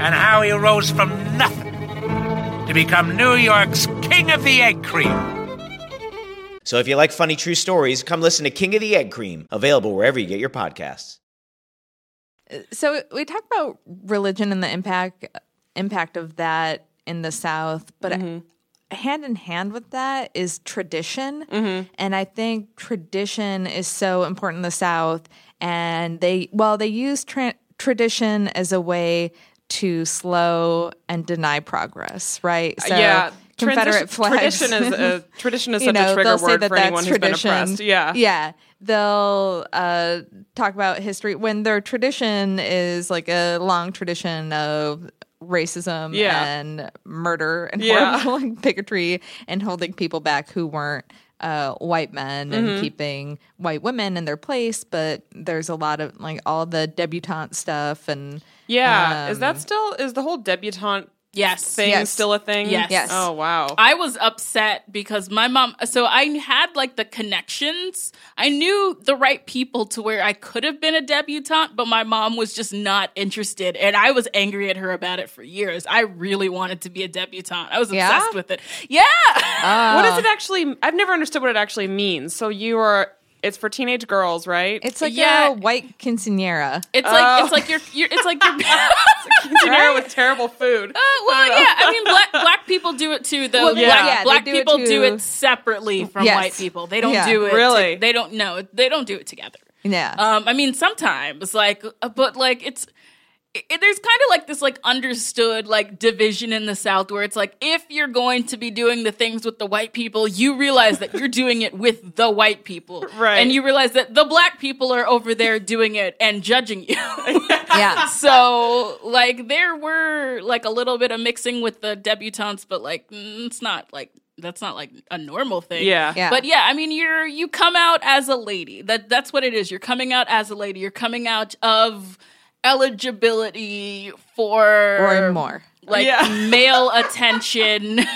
and how he rose from nothing to become New York's King of the Egg Cream. So if you like funny true stories, come listen to King of the Egg Cream, available wherever you get your podcasts. So we talk about religion and the impact impact of that in the South, but mm-hmm. hand in hand with that is tradition, mm-hmm. and I think tradition is so important in the South. And they well, they use tra- tradition as a way to slow and deny progress, right? So yeah, Confederate flags. Tradition is a tradition is such know, a trigger word that for anyone who's been tradition. oppressed. Yeah, yeah. They'll uh, talk about history when their tradition is like a long tradition of racism Yeah. and murder and Yeah. horrible bigotry and holding people back who weren't uh, white men and Mhm. keeping white women in their place. But there's a lot of like all the debutante stuff and Yeah, is that um, still is the whole debutante Yes. thing Yes. still a thing? Yes. Yes. Oh wow. I was upset because my mom. So I had like the connections. I knew the right people to where I could have been a debutante, but my mom was just not interested, and I was angry at her about it for years. I really wanted to be a debutante. I was Yeah? obsessed with it. Yeah. what does it actually? I've never understood what it actually means. So you are. It's for teenage girls, right? It's like Yeah. a white quinceanera. It's Oh. like it's like you're, you're it's like you're quinceanera with terrible food. Uh, well, yeah. I mean, black black people do it too. Though Well, black, yeah, black do it people do it separately from Yes. white people. They don't Yeah. do it Really? to- they don't know. They don't do it together. Yeah. Um, I mean, sometimes like, uh, but like it's. It, there's kind of like this like understood like division in the south where it's like if you're going to be doing the things with the white people you realize that you're doing it with the white people. Right. and you realize that the black people are over there doing it and judging you. Yeah. So like there were like a little bit of mixing with the debutantes but like mm, it's not like that's not like a normal thing. Yeah. Yeah. but yeah i mean you're you come out as a lady. That that's what it is. You're coming out as a lady. You're coming out of eligibility for Or more. like Yeah. male attention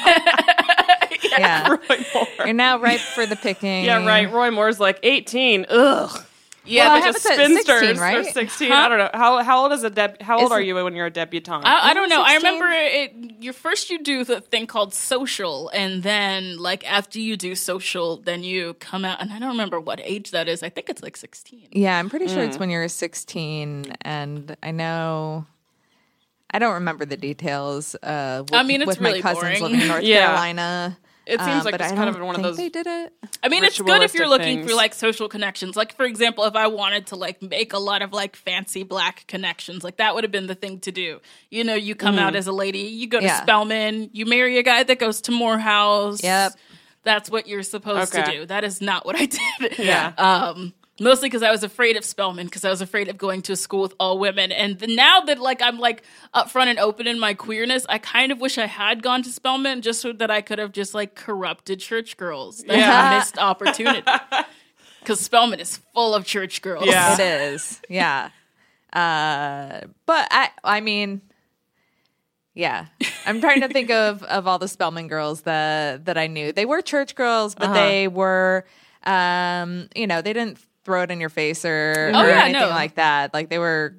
Yeah. Roy Moore. You're now ripe for the picking. Yeah, right. Roy Moore's like 18. Ugh. Yeah Well, I but have Just it said 16, spinsters or right? 16. Huh? I don't know. How how old is a deb- how old Is are you when you're a debutante? I, I don't know. I remember it. You first you do the thing called social, and then like after you do social, then you come out. And I don't remember what age that is. I think it's like sixteen. Yeah, I'm pretty sure Mm. it's when you're 16, and I know. I don't remember the details. Uh, with, I mean, it's with really my cousins boring. living in North Yeah. Carolina. It seems uh, like but it's I kind of don't one of think those They did it. I mean, it's good if you're looking things. for like social connections. Like for example, if I wanted to like make a lot of like fancy black connections, like that would have been the thing to do. You know, you come out as a lady, you go to Yeah. Spelman, you marry a guy that goes to Morehouse. Yep. That's what you're supposed to do. That is not what I did. Yeah. Um, mostly because I was afraid of Spelman, because I was afraid of going to a school with all women. And the, now that like I'm like upfront and open in my queerness, I kind of wish I had gone to Spelman just so that I could have just like corrupted church girls. That's Yeah. a missed opportunity. Because Spelman is full of church girls. Yeah. It is. Yeah. Uh, but I, I mean, yeah. I'm trying to think of of all the Spelman girls that that I knew. They were church girls, but Uh-huh. they were, um, you know, they didn't throw it in your face or, Oh, or yeah, anything no. like that. Like they were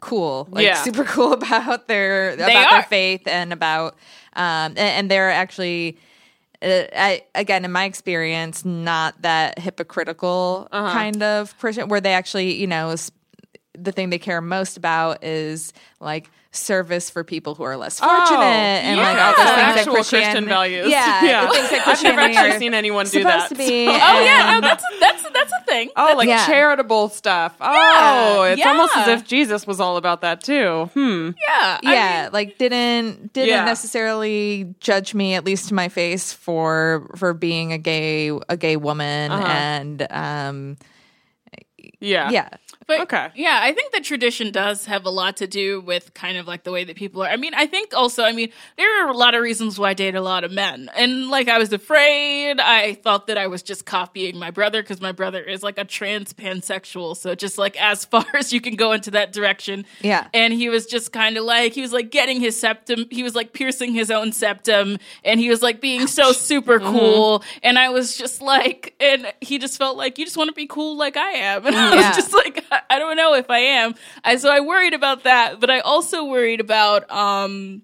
cool, like Yeah. super cool about their about their faith and about, um, and, and they're actually uh, I, again, in my experience, not that hypocritical Uh-huh. kind of person where they actually, you know, the thing they care most about is like service for people who are less fortunate and like all those yeah. things that Actual Christian Christian- values. Yeah, Yeah. the things that I've never actually seen anyone do that, to be. so- Oh yeah, no, that's that's that's a thing. Oh, like Yeah. charitable stuff. Oh, it's almost as if Jesus was all about that too. Hmm. Yeah, I yeah, mean- like didn't didn't Yeah. necessarily judge me at least to my face for for being a gay a gay woman Uh-huh. and um Yeah. yeah But Okay. yeah, I think the tradition does have a lot to do with kind of like the way that people are. I mean, I think also, I mean, there are a lot of reasons why I date a lot of men. And like, I was afraid. I thought that I was just copying my brother because my brother is like a trans pansexual. So just like as far as you can go into that direction. Yeah. And he was just kind of like, he was like getting his septum, he was like piercing his own septum, and he was like being so super mm-hmm. cool. And I was just like, and he just felt like, you just want to be cool like I am. And I Yeah. was just like, I- don't know if I am. I, so I worried about that, but I also worried about, um,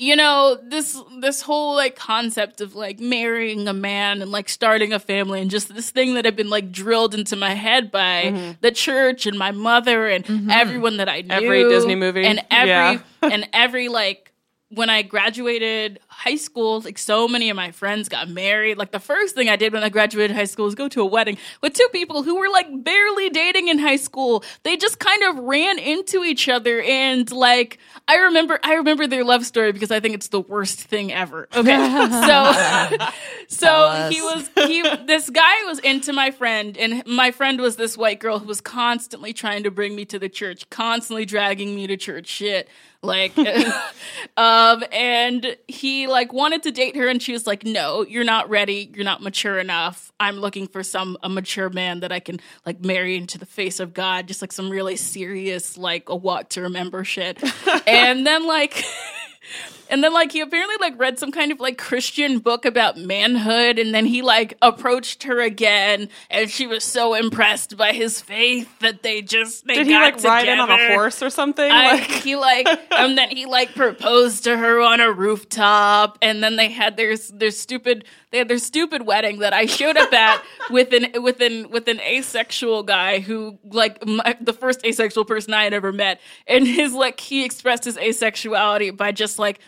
you know this this whole like concept of like marrying a man and like starting a family and just this thing that had been like drilled into my head by Mm-hmm. the church and my mother and everyone that I knew Every Disney movie. and every Yeah. and every like when I graduated high school, like so many of my friends got married. Like the first thing I did when I graduated high school was go to a wedding with two people who were like barely dating in high school. They just kind of ran into each other and like I remember I remember their love story because I think it's the worst thing ever. Okay. so so he was he this guy was into my friend and my friend was this white girl who was constantly trying to bring me to the church, constantly dragging me to church shit. Like um and he like wanted to date her and she was like no you're not ready. You're not mature enough. I'm looking for some a mature man that i can like marry into the face of god. Just like some really serious like a what to remember shit. And then like and then like he apparently like read some kind of like christian book about manhood and then he like approached her again and she was so impressed by his faith that they just they Did he like ride in on a horse or something? I, like, he like and then he like proposed to her on a rooftop and then they had their their stupid they had their stupid wedding that I showed up at with an with an with an asexual guy who like my, the first asexual person I had ever met and his like he expressed his asexuality by just like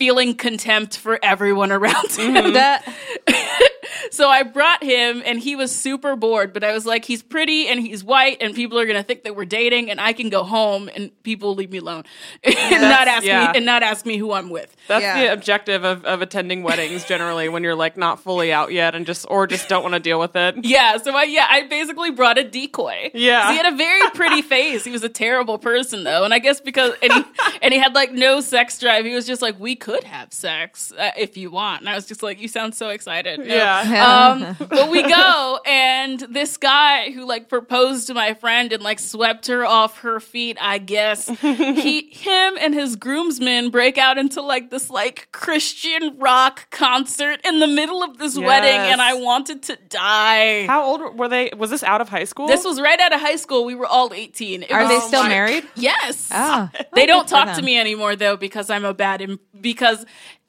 feeling contempt for everyone around mm-hmm. him. that So I brought him and he was super bored, but I was like, he's pretty and he's white and people are gonna think that we're dating and I can go home and people leave me alone. and not ask yeah. me and not ask me who I'm with. That's Yeah. the objective of, of attending weddings generally when you're like not fully out yet and just or just don't want to deal with it. Yeah, so I yeah, I basically brought a decoy. Yeah. he had a very pretty face. He was a terrible person though, and I guess because and he and he had like no sex drive. He was just like, we could have sex uh, if you want, and I was just like, you sound so excited. No. Yeah. Um, but we go, and this guy who like proposed to my friend and like swept her off her feet, I guess he, him, and his groomsmen break out into like this like Christian rock concert in the middle of this wedding, and I wanted to die. How old were they? Was this out of high school? This was right out of high school. We were all 18. It are they was- still married? Yes. Ah. They Oh, don't talk to me anymore though because I'm a bad Im- because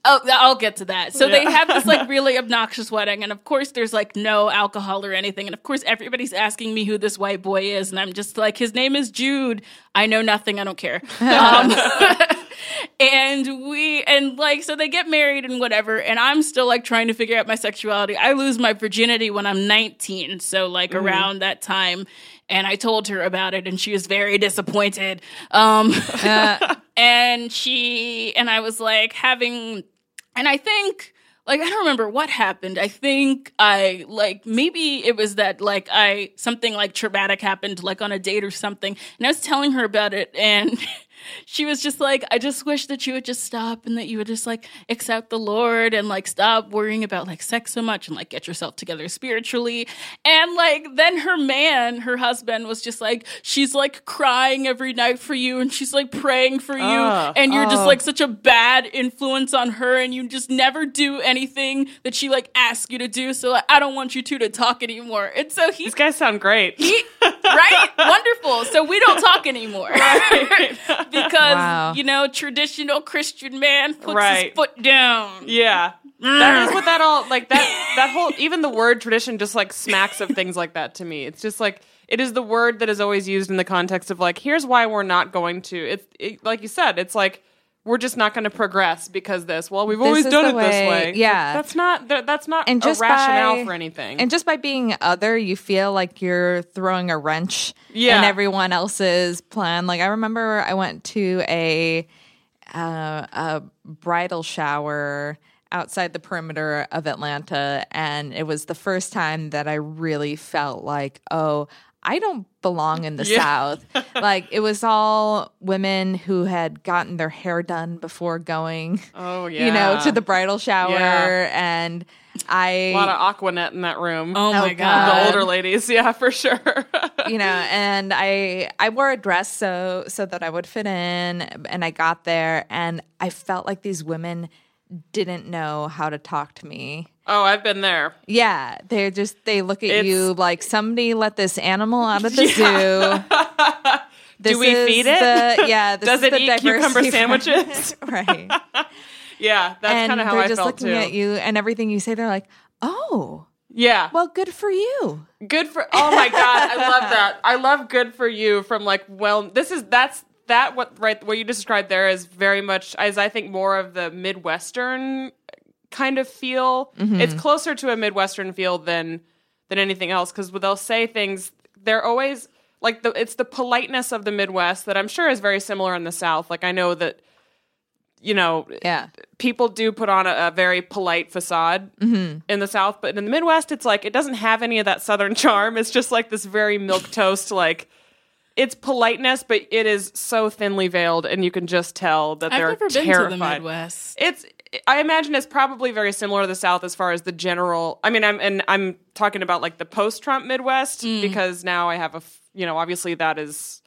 oh I'll get to that. So they have this like really obnoxious wedding and of course there's like no alcohol or anything and of course everybody's asking me who this white boy is and I'm just like his name is Jude. I know nothing. I don't care. Um, and we and like so they get married and whatever and i'm still like trying to figure out my sexuality i lose my virginity when i'm 19 so like around that time and i told her about it and she was very disappointed um and she and i was like having and i think like I don't remember what happened. I think I like maybe it was that like I something like traumatic happened like on a date or something. And I was telling her about it and she was just like I just wish that you would just stop and that you would just like accept the Lord and like stop worrying about like sex so much and like get yourself together spiritually. And like then her man, her husband was just like she's like crying every night for you and she's like praying for you Ah. and you're just Oh. like such a bad influence on her and you just never do anything that she like asks you to do so like I don't want you two to talk anymore and so he These guys sound great. he right wonderful so we don't talk anymore because Wow. you know traditional Christian man puts Right. his foot down yeah. That is what that all like that that whole even the word tradition just like smacks of things like that to me. It's just like it is the word that is always used in the context of like here's why we're not going to. It's it, like you said, it's like we're just not going to progress because this. Well, we've This always done it this way- way. yeah. that's not that's not and just a rationale by, for anything. And just by being other, you feel like you're throwing a wrench Yeah. in everyone else's plan. Like I remember I went to a uh, a bridal shower outside the perimeter of Atlanta, and it was the first time that I really felt like, oh. I don't belong in the Yeah. South. like it was all women who had gotten their hair done before going, oh yeah, you know, to the bridal shower, Yeah. and I a lot of Aquanet in that room. Oh my Oh, god. the older ladies, yeah, for sure. you know and i i wore a dress so so that i would fit in and i got there and i felt like these women didn't know how to talk to me oh, I've been there. yeah they're just they look at It's- you like somebody let this animal out of the zoo This Do we feed it? the- yeah Does it the eat cucumber sandwiches? right yeah, that's kind of how they're I just felt looking too. at you and everything you say they're like oh Yeah. well good for you Good for Oh my god, I love that. I love good for you from like well this is that's that what right what you described there is very much as I think more of the midwestern kind of feel. Mm-hmm. It's closer to a midwestern feel than than anything else cuz they'll say things they're always like the it's the politeness of the Midwest that I'm sure is very similar in the South. Like I know that you know, yeah people do put on a, a very polite facade mm-hmm. in the South, but in the Midwest, it's like it doesn't have any of that Southern charm. It's just like this very milk toast, like it's politeness, but it is so thinly veiled, and you can just tell that I've they're never been to the Midwest. It's I imagine it's probably very similar to the South as far as the general. I mean, I'm and I'm talking about like the post-Trump Midwest Mm. because now I have a you know obviously that is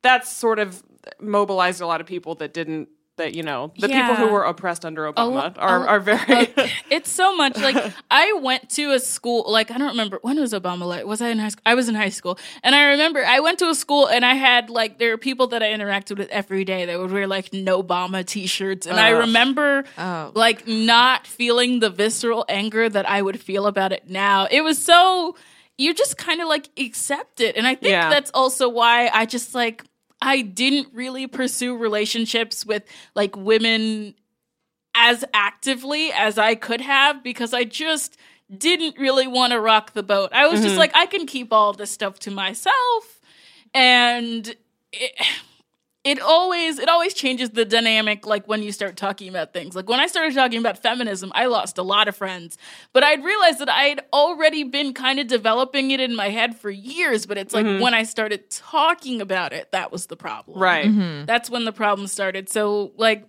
that's sort of mobilized a lot of people that didn't that you know the people who were oppressed under Obama lo- are a- are very uh, it's so much like I went to a school like I don't remember when was Obama like was I in high school I was in high school. And I remember I went to a school and I had like there are people that I interacted with every day that would wear like no Obama t-shirts. And I remember Oh. like not feeling the visceral anger that I would feel about it now. It was so you just kind of like accept it. And I think Yeah. that's also why I just like I didn't really pursue relationships with like women as actively as I could have because I just didn't really want to rock the boat. I was just Mhm. like, I can keep all this stuff to myself. And it, it always it always changes the dynamic like when you start talking about things. Like when I started talking about feminism, I lost a lot of friends. But I'd realized that I'd already been kind of developing it in my head for years, but it's like Mhm. when I started talking about it, that was the problem. Right. Mhm. That's when the problem started. So like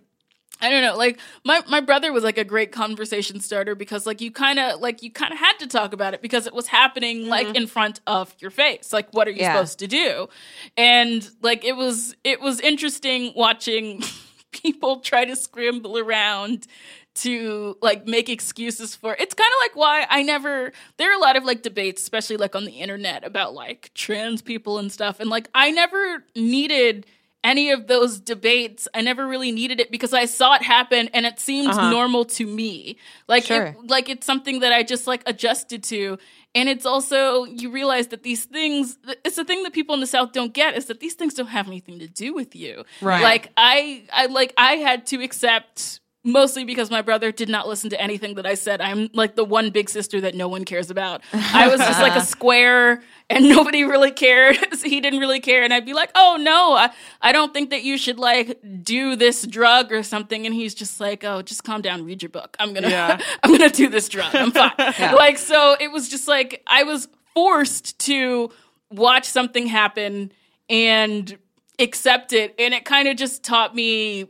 I don't know, like my my brother was like a great conversation starter because like you kind of like you kind of had to talk about it because it was happening like mm-hmm. in front of your face. Like what are you Yeah. supposed to do? And like it was it was interesting watching people try to scramble around to like make excuses for it's kind of like why I never there are a lot of like debates especially like on the internet about like trans people and stuff and like I never needed any of those debates I never really needed it because I saw it happen and it seemed Uh-huh. normal to me like Sure. it, like it's something that I just like adjusted to and it's also you realize that these things it's the thing that people in the south don't get is that these things don't have anything to do with you Right. like i i like i had to accept mostly because my brother did not listen to anything that i said i'm like the one big sister that no one cares about i was just like a square and nobody really cared. He didn't really care. And i'd be like oh no I, I don't think that you should like do this drug or something. And he's just like oh just calm down. Read your book. I'm gonna Yeah. i'm gonna do this drug. I'm fine. Like so it was just like i was forced to watch something happen and accept it. And it kind of just taught me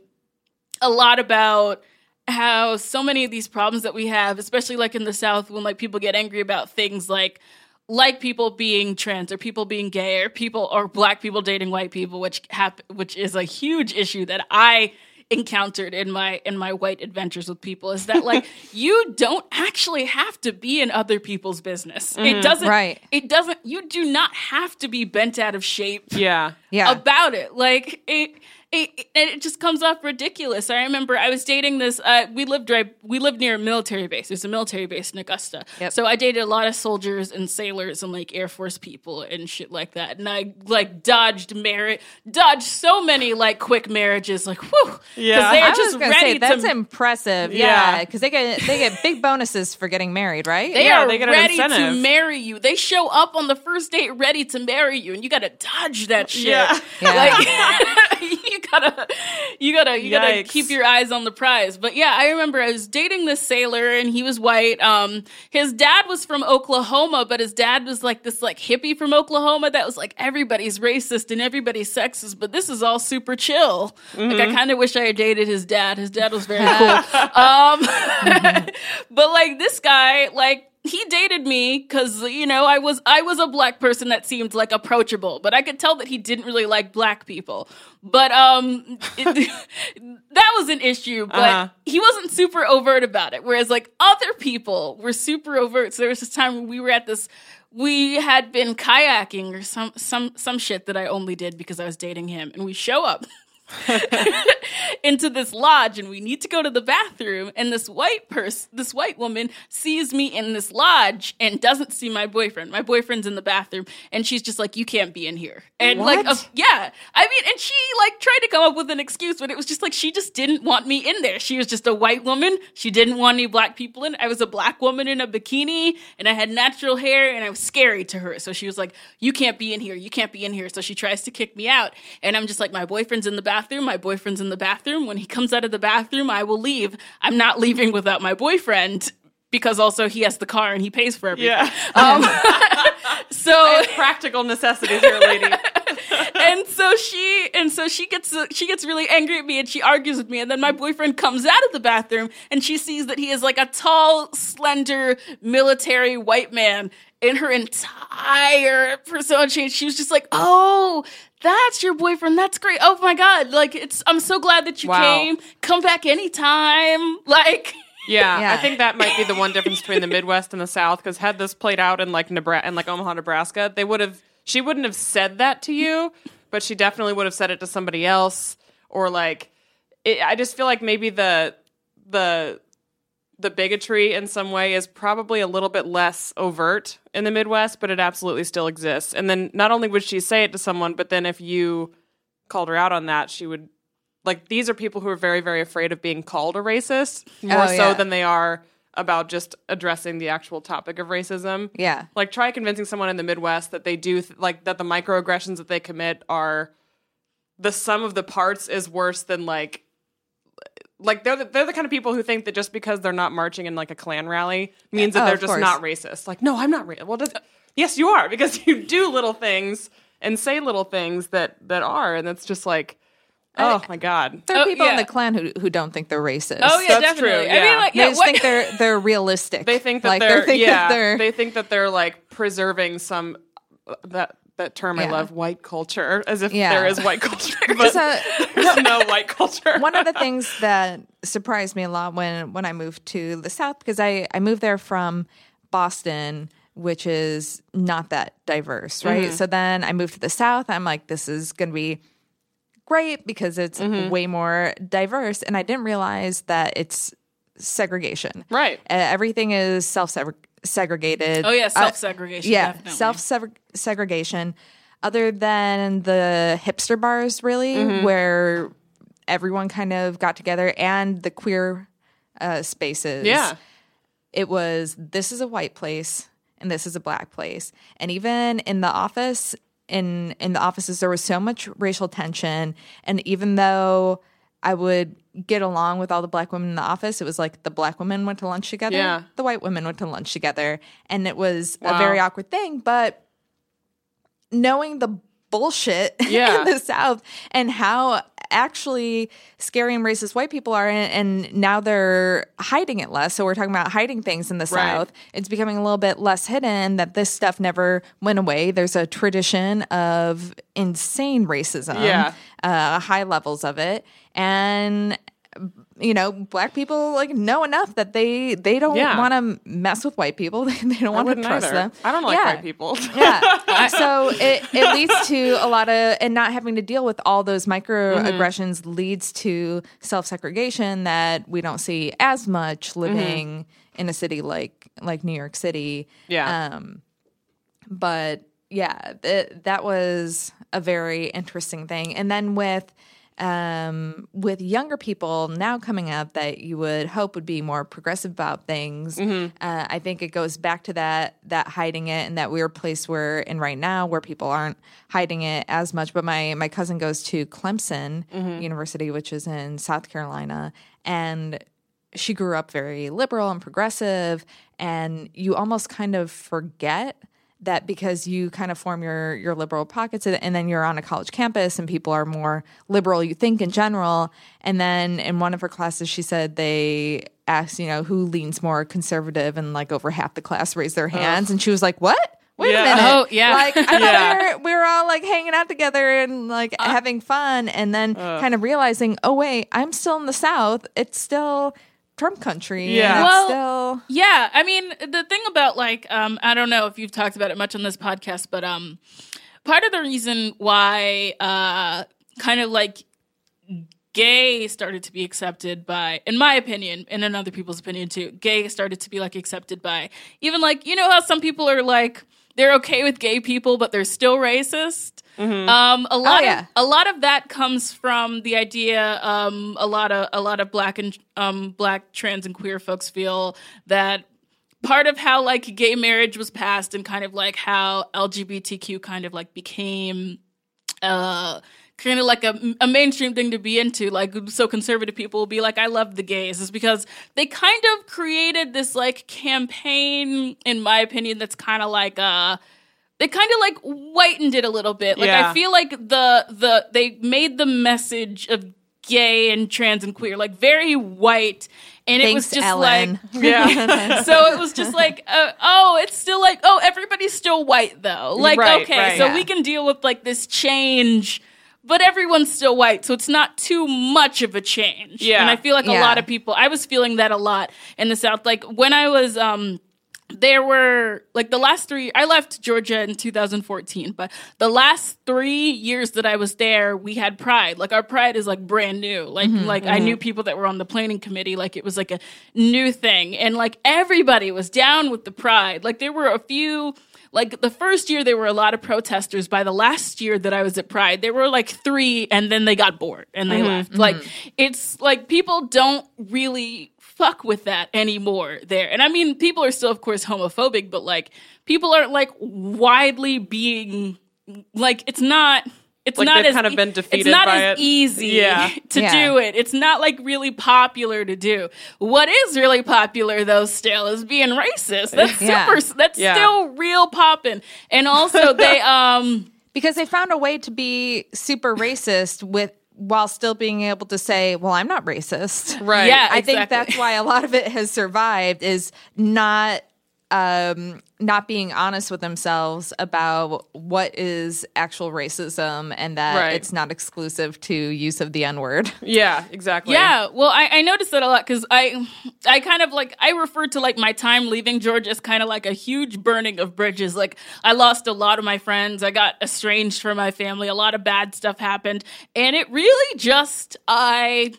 a lot about how so many of these problems that we have especially like in the south when like people get angry about things like like people being trans or people being gay or people or black people dating white people which hap- which is a huge issue that i encountered in my in my white adventures with people is that like you don't actually have to be in other people's business it Mhm. doesn't Right. it doesn't you do not have to be bent out of shape yeah Yeah. about it. Like it it, it, it just comes off ridiculous. I remember I was dating this. Uh, we lived right. We lived near a military base. There's a military base in Augusta. So I dated a lot of soldiers and sailors and like Air Force people and shit like that. And I like dodged marriage, dodged so many like quick marriages. Like whew, Yeah. they're I was just gonna ready say that's to. impressive. Yeah. Yeah, because they get they get big bonuses for getting married, right? They Yeah, are they get an ready to marry you. They show up on the first date ready to marry you, and you gotta dodge that shit. Yeah. Yeah. Like you gotta, you gotta, you gotta keep your eyes on the prize. But yeah, I remember I was dating this sailor, and he was white. Um, his dad was from Oklahoma, but his dad was like this like hippie from Oklahoma that was like everybody's racist and everybody's sexist, but this is all super chill. Like I kind of wish I had dated his dad. His dad was very cool. um, but like this guy, like he dated me because you know I was I was a black person that seemed like approachable, but I could tell that he didn't really like black people. But um, it, that was an issue. But Uh-huh. he wasn't super overt about it. Whereas like other people were super overt. So there was this time when we were at this. We had been kayaking or some some some shit that I only did because I was dating him, and we show up. into this lodge and we need to go to the bathroom and this white person this white woman sees me in this lodge and doesn't see my boyfriend. My boyfriend's in the bathroom and she's just like you can't be in here. And like What? uh, yeah. I mean and she like tried to come up with an excuse but it was just like she just didn't want me in there. She was just a white woman. She didn't want any black people in. I was a black woman in a bikini and i had natural hair and i was scary to her. So she was like you can't be in here. You can't be in here. So she tries to kick me out and i'm just like my boyfriend's in the bathroom my boyfriend's in the bathroom when he comes out of the bathroom i will leave i'm not leaving without my boyfriend because also he has the car and he pays for everything Yeah. um, so Practical necessities here, lady. and so she and so she gets she gets really angry at me and she argues with me and then my boyfriend comes out of the bathroom and she sees that he is like a tall slender military white man and her entire persona change, she was just like oh that's your boyfriend that's great oh my god like it's i'm so glad that you Wow. came come back anytime like Yeah, Yeah. I think that might be the one difference between the Midwest and the South. Because had this played out in like Nebraska, and like Omaha, Nebraska, they would have. She wouldn't have said that to you, but she definitely would have said it to somebody else. Or like, it, I just feel like maybe the the the bigotry in some way is probably a little bit less overt in the Midwest, but it absolutely still exists. And then not only would she say it to someone, but then if you called her out on that, she would like these are people who are very very afraid of being called a racist oh, more Oh, so yeah. than they are about just addressing the actual topic of racism. Yeah. Like try convincing someone in the Midwest that they do th- like that the microaggressions that they commit are the sum of the parts is worse than like like they're the, they're the kind of people who think that just because they're not marching in like a Klan rally means that Oh, they're just course. not racist. Like no, I'm not racist. Well, does, yes, you are because you do little things and say little things that that are, and it's just like, oh my god. There are Oh, people in the Klan who who don't think they're racist. oh yeah That's true, definitely i mean like They just what- think they're they're realistic. They think that like, they're, thinking yeah. they're They think that they're like preserving some uh, that that term I love, white culture, as if Yeah. there is white culture, but So- there's no white culture. one of the things that surprised me a lot when when I moved to the South because I I moved there from Boston, which is not that diverse, right? So then I moved to the South. I'm like, this is going to be great because it's way more diverse, and I didn't realize that it's segregation. Right. Uh, everything is self segregated. oh yeah Uh, self-segregation yeah, self segregation. Other than the hipster bars, really, where everyone kind of got together, and the queer uh, spaces. Yeah. it was this is a white place and this is a black place, and even in the office. In in the offices, there was so much racial tension, and even though I would get along with all the black women in the office, it was like the black women went to lunch together, Yeah. the white women went to lunch together, and it was a very awkward thing. But knowing the bullshit Yeah. in the South and how actually scary and racist white people are, and, and now they're hiding it less. So we're talking about hiding things in the Right. South. It's becoming a little bit less hidden that this stuff never went away. There's a tradition of insane racism, Yeah. uh, high levels of it, and you know, black people like know enough that they they don't Yeah. want to mess with white people. they don't want to trust either. them. I don't like Yeah. white people. Yeah. so it, it leads to a lot of, and not having to deal with all those microaggressions Mm-hmm. leads to self segregation that we don't see as much living in a city like like New York City. Mm-hmm. Yeah. Um, but yeah, th- that was a very interesting thing. And then with um, with younger people now coming up that you would hope would be more progressive about things, Mm-hmm. uh, I think it goes back to that that hiding it and that weird place we're in right now where people aren't hiding it as much. But my my cousin goes to Clemson Mm-hmm. University, which is in South Carolina, and she grew up very liberal and progressive and you almost kind of forget that because you kind of form your your liberal pockets and then you're on a college campus and people are more liberal you think in general and then in one of her classes she said they asked you know who leans more conservative and like over half the class raised their hands and she was like what Wait Yeah. a minute. Oh, yeah. Like I thought Yeah. we, were, we were all like hanging out together and like uh, having fun and then kind of realizing, oh wait, I'm still in the South. It's still Trump country. Yeah. Well, still Yeah, I mean, the thing about like, um, I don't know if you've talked about it much on this podcast, but um, part of the reason why, uh, kind of like gay started to be accepted by, in my opinion, and in other people's opinion too, gay started to be like accepted by even like you know how some people are like they're okay with gay people, but they're still racist. Um, a lot yeah. of a lot of that comes from the idea. Um, a lot of a lot of black and um, black trans and queer folks feel that part of how like gay marriage was passed and kind of like how LGBTQ kind of like became uh kind of like a, a mainstream thing to be into like so conservative people will be like i love the gays is because they kind of created this like campaign in my opinion that's kind of like uh they kind of like whitened it a little bit like i feel like the the they made the message of gay and trans and queer like very white and it was just Ellen. like Yeah. so it was just like, uh, oh, it's still like, oh, everybody's still white though. Like, Right, okay, right. so Yeah. we can deal with like this change, but everyone's still white, so it's not too much of a change. Yeah. and I feel like a lot of people. I was feeling that a lot in the South. Like when I was, um, there were like the last three i left georgia in 2014 but the last three years that i was there we had pride. Like our pride is like brand new. Like mm-hmm, like i mm-hmm. knew people that were on the planning committee. Like it was like a new thing. And like everybody was down with the pride. Like there were a few like the first year there were a lot of protesters. By the last year that i was at pride there were like three and then they got bored and they mm-hmm, left. Like it's like people don't really fuck with that anymore there. And I mean, people are still, of course, homophobic, but like, people aren't like widely being like, it's not. It's Like, not they've as kind of been defeated It's not by as it. easy Yeah. to Yeah. do it. It's not like really popular to do. What is really popular though, still, is being racist. That's Yeah. super. That's Yeah. still real popping. And also, they um. because they found a way to be super racist with while still being able to say, "Well, I'm not racist." Right. Yeah, I think that's why a lot of it has survived is not um not being honest with themselves about what is actual racism and that Right. it's not exclusive to use of the n-word Yeah, exactly. Yeah, well, I, I noticed that a lot because I, I kind of like I refer to like my time leaving Georgia as kind of like a huge burning of bridges. Like I lost a lot of my friends, I got estranged from my family, a lot of bad stuff happened, and it really just I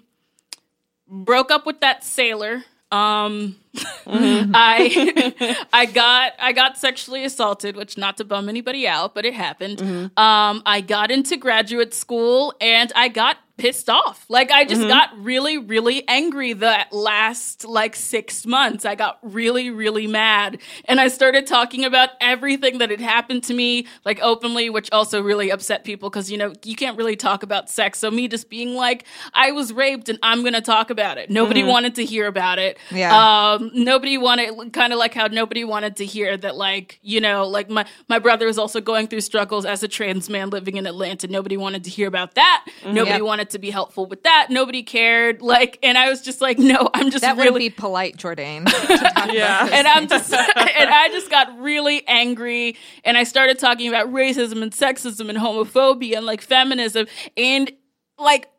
broke up with that sailor. Um, I I got I got sexually assaulted, which not to bum anybody out, but it happened. Um, I got into graduate school and I got pissed off. Like I just mm-hmm. got really really angry the last like 6 months. I got really really mad and I started talking about everything that had happened to me like openly, which also really upset people cuz you know, you can't really talk about sex. So me just being like I was raped and I'm going to talk about it. Nobody mm-hmm. wanted to hear about it. Yeah. Um, nobody wanted, kind of like how nobody wanted to hear that, like, you know, like my, my brother is also going through struggles as a trans man living in Atlanta. Nobody wanted to hear about that. Mm-hmm. Nobody Yep. wanted to be helpful with that. Nobody cared. Like, and I was just like, no, I'm just that really. would be polite Jourdain Yeah. and I'm just, and I just got really angry, and I started talking about racism and sexism and homophobia and like feminism, and like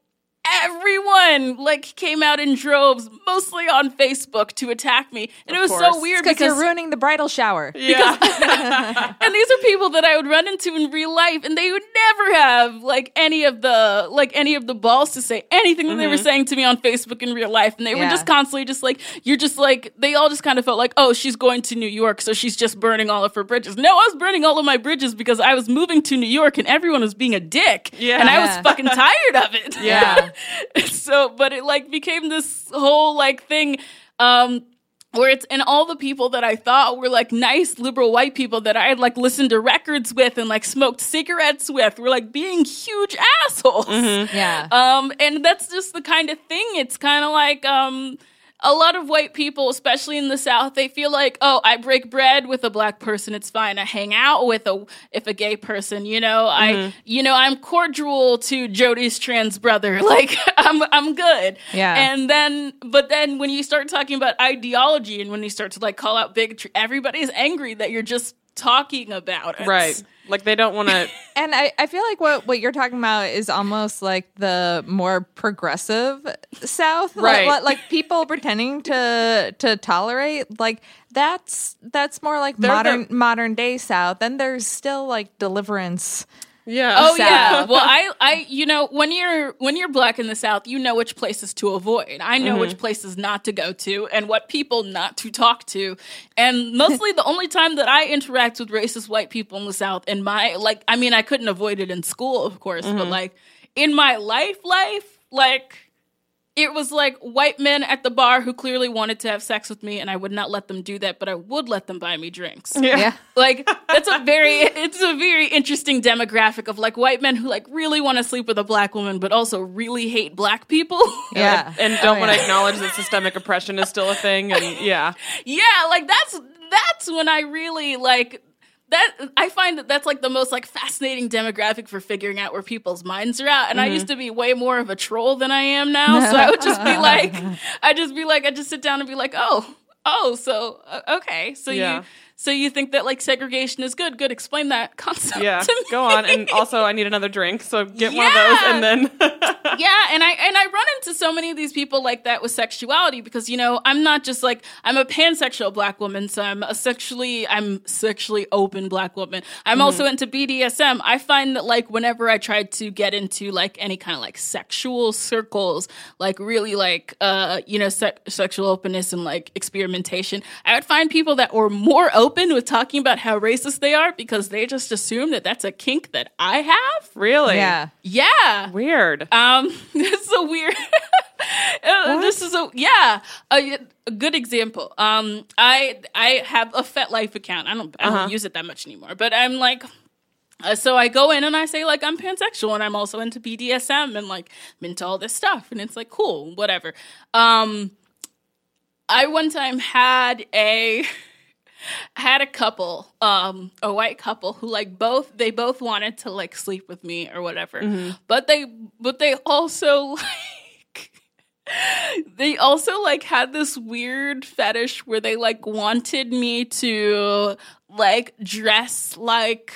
everyone like came out in droves, mostly on Facebook, to attack me, and it was so weird because because you're ruining the bridal shower. Yeah. and these are people that I would run into in real life, and they would never have like any of the like any of the balls to say anything that they were Mhm. saying to me on Facebook in real life, and they were just constantly just like you're just like they all just kind of felt like oh she's going to New York, so she's just burning all of her bridges. No, I was burning all of my bridges because I was moving to New York, and everyone was being a dick, Yeah. and I was fucking tired of it. Yeah. so, but it like became this whole like thing. Um, where it's and all the people that I thought were like nice liberal white people that I had like listened to records with and like smoked cigarettes with were like being huge assholes. Yeah. Um, and that's just the kind of thing. It's kind of like um, a lot of white people, especially in the South, they feel like, oh, I break bread with a black person, it's fine. I hang out with a if a gay person, you know, I Mhm. you know, I'm cordial to Jody's trans brother. Like I'm I'm good. Yeah. And then but then when you start talking about ideology and when you start to like call out bigotry, everybody's angry that you're just talking about it. Right. Like they don't want to. And I, I feel like what, what you're talking about is almost like the more progressive South, Right. Like, like people pretending to to tolerate. Like that's that's more like They're modern the- modern day South. Then there's still like deliverance. Yeah. Oh South. yeah. Well, I, I, you know, when you're when you're black in the South, you know which places to avoid. I know Mhm. which places not to go to and what people not to talk to. And mostly the only time that I interact with racist white people in the South, in my like, I mean, I couldn't avoid it in school, of course, but Mhm. like in my life, life, like. It was like white men at the bar who clearly wanted to have sex with me, and I would not let them do that, but I would let them buy me drinks Yeah. Yeah. like that's a very it's a very interesting demographic of like white men who like really want to sleep with a black woman but also really hate black people Yeah. And don't Oh, want to yeah. acknowledge that systemic oppression is still a thing. And yeah. yeah like that's that's when i really like that i find that that's like the most like fascinating demographic for figuring out where people's minds are at and i Mhm. used to be way more of a troll than i am now so i would just be like i just be like i just sit down and be like oh oh so uh, okay so Yeah. you so you think that like segregation is good good explain that concept Yeah. Go on. And also, I need another drink. So get one of those and then. yeah and i and i run into so many of these people like that with sexuality because you know i'm not just like i'm a pansexual black woman so i'm a sexually i'm sexually open black woman i'm Mhm. also into bdsm i find that like whenever i try to get into like any kind of like sexual circles like really like uh you know se- sexual openness and like experimentation i would find people that were more open with talking about how racist they are because they just assume that that's a kink that i have Really? Yeah. yeah Weird. um, this is a weird. Uh, this is a yeah a, a good example. Um, I I have a FetLife account. I don't I don't Uh-huh. use it that much anymore, but I'm like. Uh, so I go in and I say like I'm pansexual and I'm also into BDSM and like I'm into all this stuff and it's like cool whatever. Um, I one time had a had a couple, um, a white couple who like both they both wanted to like sleep with me or whatever. Mhm. But they but they also like they also like had this weird fetish where they like wanted me to like dress like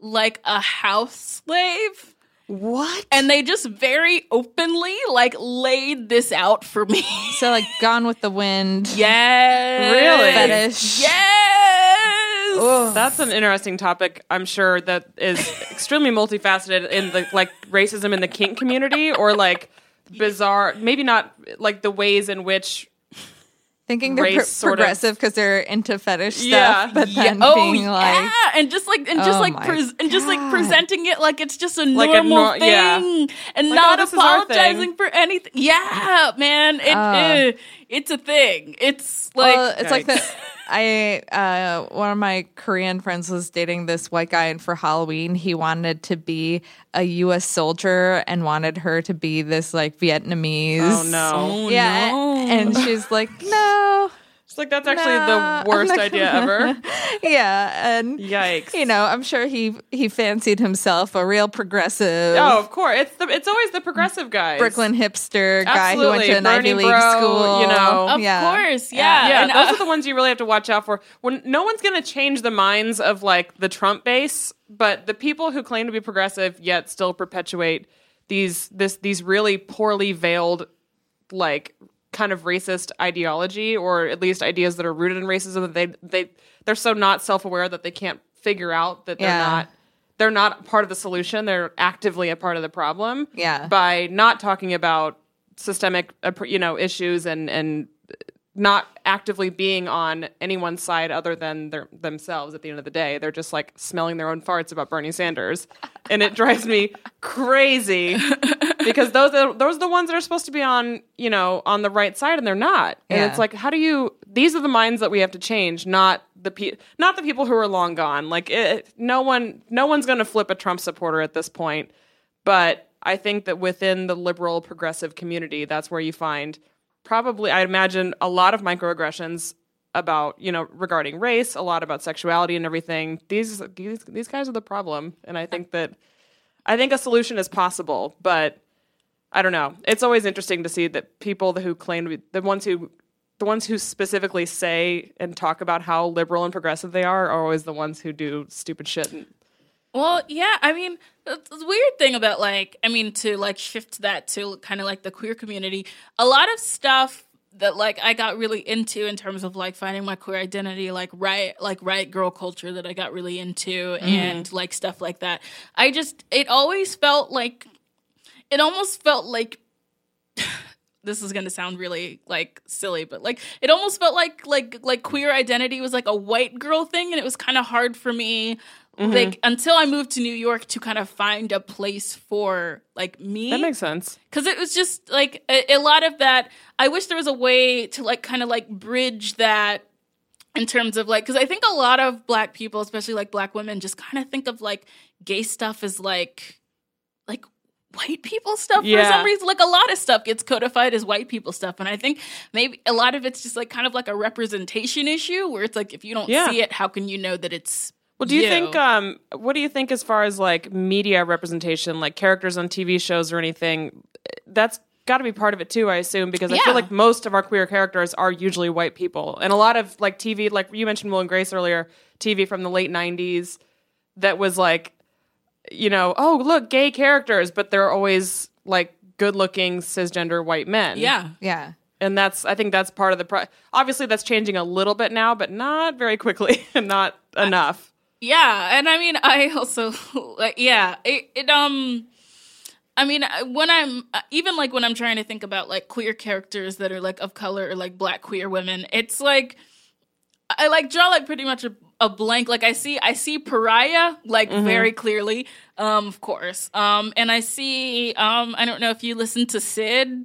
like a house slave. What? And they just very openly like laid this out for me. So like Gone with the Wind. Yes. Really? Fetish. Yes. That's an interesting topic. I'm sure that is extremely multifaceted in the like racism in the kink community, or like bizarre. Maybe not like the ways in which Thinking they're race pro- progressive because they're into fetish stuff, Yeah. but Yeah. then Oh, being yeah. like, and just like and just Oh like pres and just like presenting it like it's just a Like a normal nor- thing yeah. and Like, not oh, this is our apologizing thing. for anything. Yeah, man, it Ah. eh, it's a thing. It's like well, it's like Yikes. the I uh one of my Korean friends was dating this white guy and for Halloween he wanted to be a US soldier and wanted her to be this like Vietnamese. Oh, no. Oh, yeah. no. And she's like, No. It's like that's actually no, I'm the worst idea gonna-" ever. yeah. And Yikes. you know, I'm sure he he fancied himself a real progressive Oh, of course. It's the it's always the progressive guy, Brooklyn hipster guy who went to an Bernie Ivy League bro, school. you know. of yeah. course, yeah. Yeah, and, those uh, are the ones you really have to watch out for. When no one's going to change the minds of like the Trump base, but the people who claim to be progressive yet still perpetuate these this these really poorly veiled like kind of racist ideology or at least ideas that are rooted in racism that they they they're so not self-aware that they can't figure out that they're Yeah. not they're not part of the solution they're actively a part of the problem Yeah. by not talking about systemic uh, you know issues and and not actively being on anyone's side other than their, themselves at the end of the day. They're just like smelling their own farts about Bernie Sanders. And it drives me crazy because those are those are the ones that are supposed to be on you know on the right side and they're not. And Yeah. it's like how do you these are the minds that we have to change not the pe- not the people who are long gone. Like it, no one no one's going to flip a Trump supporter at this point. But I think that within the liberal progressive community that's where you find probably I imagine a lot of microaggressions about you know regarding race a lot about sexuality and everything these these these guys are the problem and I think that I think a solution is possible, but I don't know. It's always interesting to see that people who claim to be the ones who the ones who specifically say and talk about how liberal and progressive they are are always the ones who do stupid shit. And, Well, yeah, I mean, the weird thing about like, I mean, to like shift that to kind of like the queer community, a lot of stuff that like I got really into in terms of like finding my queer identity, like right, like riot grrrl culture that I got really into, mm-hmm. and like stuff like that. I just, it always felt like, it almost felt like this is gonna sound really like silly, but like it almost felt like like like queer identity was like a white girl thing, and it was kind of hard for me. Mm-hmm. Like until I moved to New York to kind of find a place for like me. that makes sense. Because it was just like a, a lot of that. I wish there was a way to like kind of like bridge that in terms of like, because I think a lot of black people, especially like black women, just kind of think of like gay stuff as like, like white people stuff for some reason. Like a lot of stuff gets codified as white people stuff. And I think maybe a lot of it's just like kind of like a representation issue where it's like, if you don't Yeah. see it, how can you know that it's. Well, do you, think um what do you think as far as like media representation, like characters on TV shows or anything? That's got to be part of it too, I assume, because I feel like most of our queer characters are usually white people, and a lot of like TV, like you mentioned Will and Grace earlier, TV from the late '90s that was like, you know, oh look, gay characters, but they're always like good-looking cisgender white men. Yeah. Yeah. and that's I think that's part of the pro- obviously that's changing a little bit now, but not very quickly and not enough. Yeah, and I mean, I also like, yeah, it, it um, I mean, when I'm uh, even like when I'm trying to think about like queer characters that are like of color or like black queer women, it's like I like draw like pretty much a, a blank. Like I see, I see pariah like very clearly, um, of course, um, and I see, um, I don't know if you listen to Syd.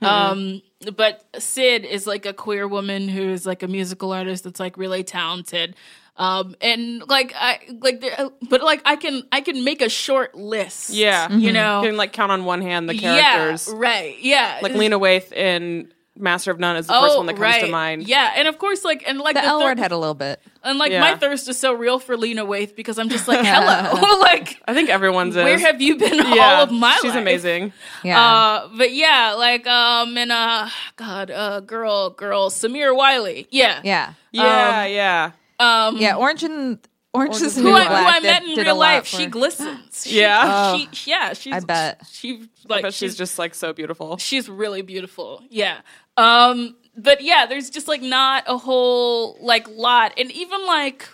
Um, but Syd is like a queer woman who is like a musical artist that's like really talented. Um, and like I like, there- but like I can I can make a short list. Yeah, you know, you can like count on one hand the characters. Yeah, right. Yeah, Like Lena Waithe in Master of None is the first one that comes to Oh, mind. Yeah, and of course, like and like The the L thir- word had a little bit. and like Yeah. my thirst is so real for Lena Waithe because I'm just like, hello, like I think everyone's where is. have you been Yeah, all of my She's life? amazing. Yeah. Uh, but yeah, like um, and uh, God, uh, girl, girl, Samira Wiley, yeah, yeah. Yeah, yeah. Um, Yeah. Orange and Orange is who New I, who I met in real life, for- she glistens. She- Yeah. she, she- yeah, she's. I bet. she like but she's just like so beautiful. she's really beautiful. Yeah. Um but yeah, there's just like not a whole like lot and even like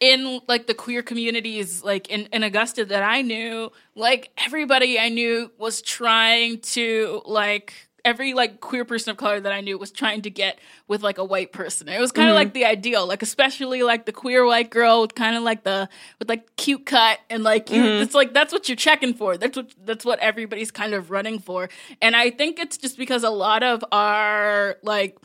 in like the queer communities like in, in Augusta that I knew, like everybody I knew was trying to like every like queer person of color that I knew was trying to get with like a white person. It was kind of mm-hmm. like the ideal, like especially like the queer white girl with kind of like the with like cute cut and like you, mm-hmm. it's like that's what you're checking for. That's what that's what everybody's kind of running for. And I think it's just because a lot of our like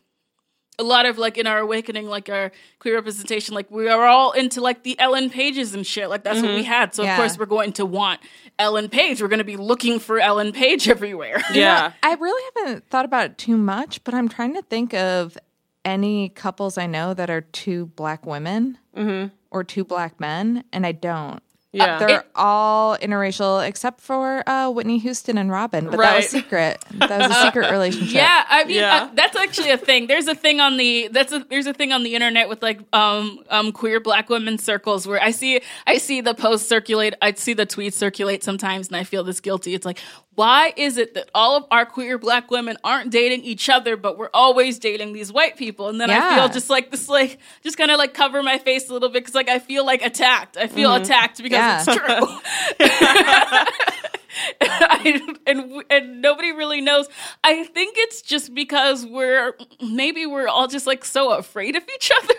a lot of like in our awakening, like our queer representation, like we are all into like the Ellen Pages and shit. Like that's what we mm-hmm. had. So Yeah. of course we're going to want Ellen Page. We're going to be looking for Ellen Page everywhere. Yeah. I really haven't thought about it too much, but I'm trying to think of any couples I know that are two black women mm-hmm. or two black men, and I don't. Yeah. They're It- all interracial except for uh, Whitney Houston and Robyn, but that Right. was secret. That was a secret relationship. Yeah, I mean Yeah. uh, that's actually a thing. There's a thing on the that's a there's a thing on the internet with like um um queer black women circles where I see I see the posts circulate. I see the tweets circulate sometimes, and I feel this guilty. It's like, why is it that all of our queer black women aren't dating each other, but we're always dating these white people? And then I feel just like this, like just kind of like cover my face a little bit because like I feel like attacked. I feel Mhm. attacked because Yeah. it's true. I, and and nobody really knows. I think it's just because we're maybe we're all just like so afraid of each other.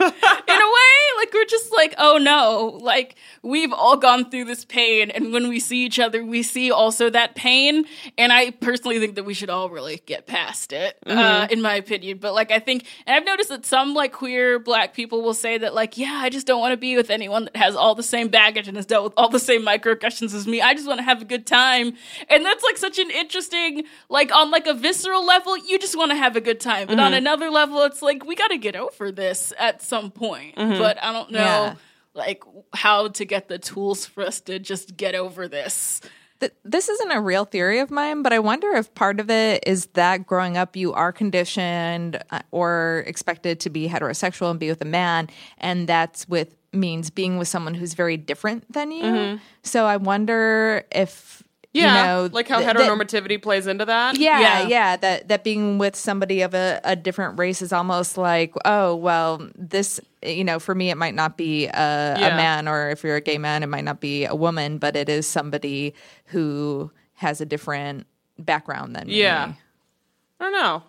in a way, like we're just like, oh no, like we've all gone through this pain, and when we see each other, we see also that pain. And I personally think that we should all really get past it, uh, Mhm. in my opinion. But like, I think, and I've noticed that some like queer black people will say that, like, yeah, I just don't want to be with anyone that has all the same baggage and has dealt with all the same microaggressions as me. I just want to have a good time, and that's like such an interesting, like on like a visceral level, you just want to have a good time, but on Mhm. another level, it's like we got to get over this at some point. Mhm. But I don't know. Yeah. Like how to get the tools for us to just get over this. Th- this isn't a real theory of mine, but I wonder if part of it is that growing up you are conditioned uh, or expected to be heterosexual and be with a man, and that's with means being with someone who's very different than you. Mhm. So I wonder if Yeah, you know, like how th- that- heteronormativity plays into that. yeah, yeah, That that being with somebody of a, a different race is almost like, oh, well, this, you know, for me, it might not be a, a man, or if you're a gay man, it might not be a woman, but it is somebody who has a different background than me. Yeah. I don't know.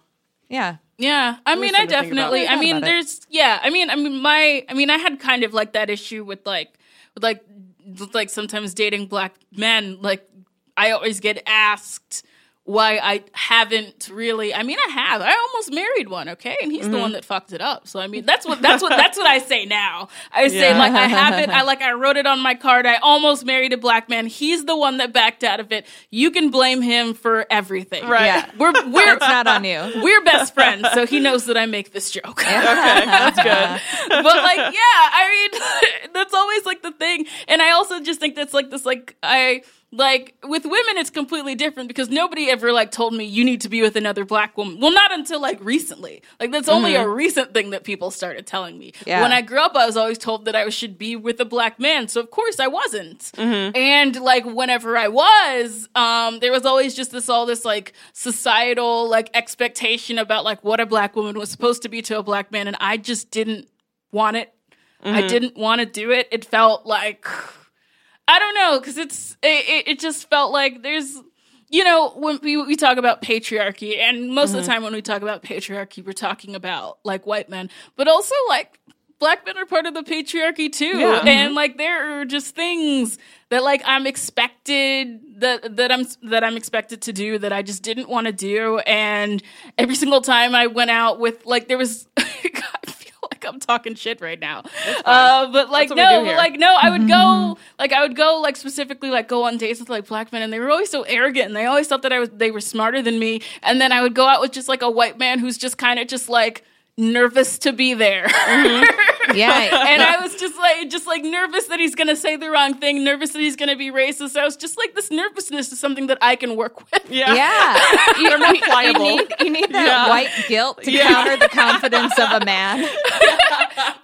Yeah. Yeah, I mean, I something to think about. definitely. I mean, about it. there's. Yeah, I mean, I mean, my. I mean, I had kind of like that issue with like, with like, with like sometimes dating black men. Like, I always get asked why I haven't really. I mean, I have. I almost married one. Okay, and he's the Mhm. one that fucked it up. So I mean, that's what that's what that's what I say now. I say Yeah. like I haven't. I like I wrote it on my card. I almost married a black man. He's the one that backed out of it. You can blame him for everything. Right. Yeah. We're we're It's not on you. we're best friends, so he knows that I make this joke. Okay, that's good. but like, yeah, I mean, that's always like the thing. And I also just think that's like this, like, I. Like with women, it's completely different because nobody ever like told me you need to be with another black woman. Well, not until like recently. Like that's only a recent thing that people started telling me. Yeah. When I grew up, I was always told that I should be with a black man. So of course I wasn't. And like whenever I was, um, there was always just this all this like societal like expectation about like what a black woman was supposed to be to a black man, and I just didn't want it. I Mhm. didn't want to do it. It felt like I don't know because it's it, it, just felt like there's you know when we we talk about patriarchy and most of the Mhm. time when we talk about patriarchy we're talking about like white men but also like black men are part of the patriarchy too Yeah. and like there are just things that like I'm expected that that I'm that I'm expected to do that I just didn't want to do and every single time I went out with like there was like I'm talking shit right now. Uh but like That's what we no but like no I would go like I would go like specifically like go on dates with like black men and they were always so arrogant and they always thought that I was they were smarter than me. And then I would go out with just like a white man who's just kind of just like nervous to be there mm-hmm. Yeah. and I was just like, just like nervous that he's gonna say the wrong thing, nervous that he's gonna be racist. I was just like, this nervousness is something that I can work with. Yeah. Yeah. You, They're more you pliable. need, you need that Yeah. white guilt to Yeah. counter the confidence of a man.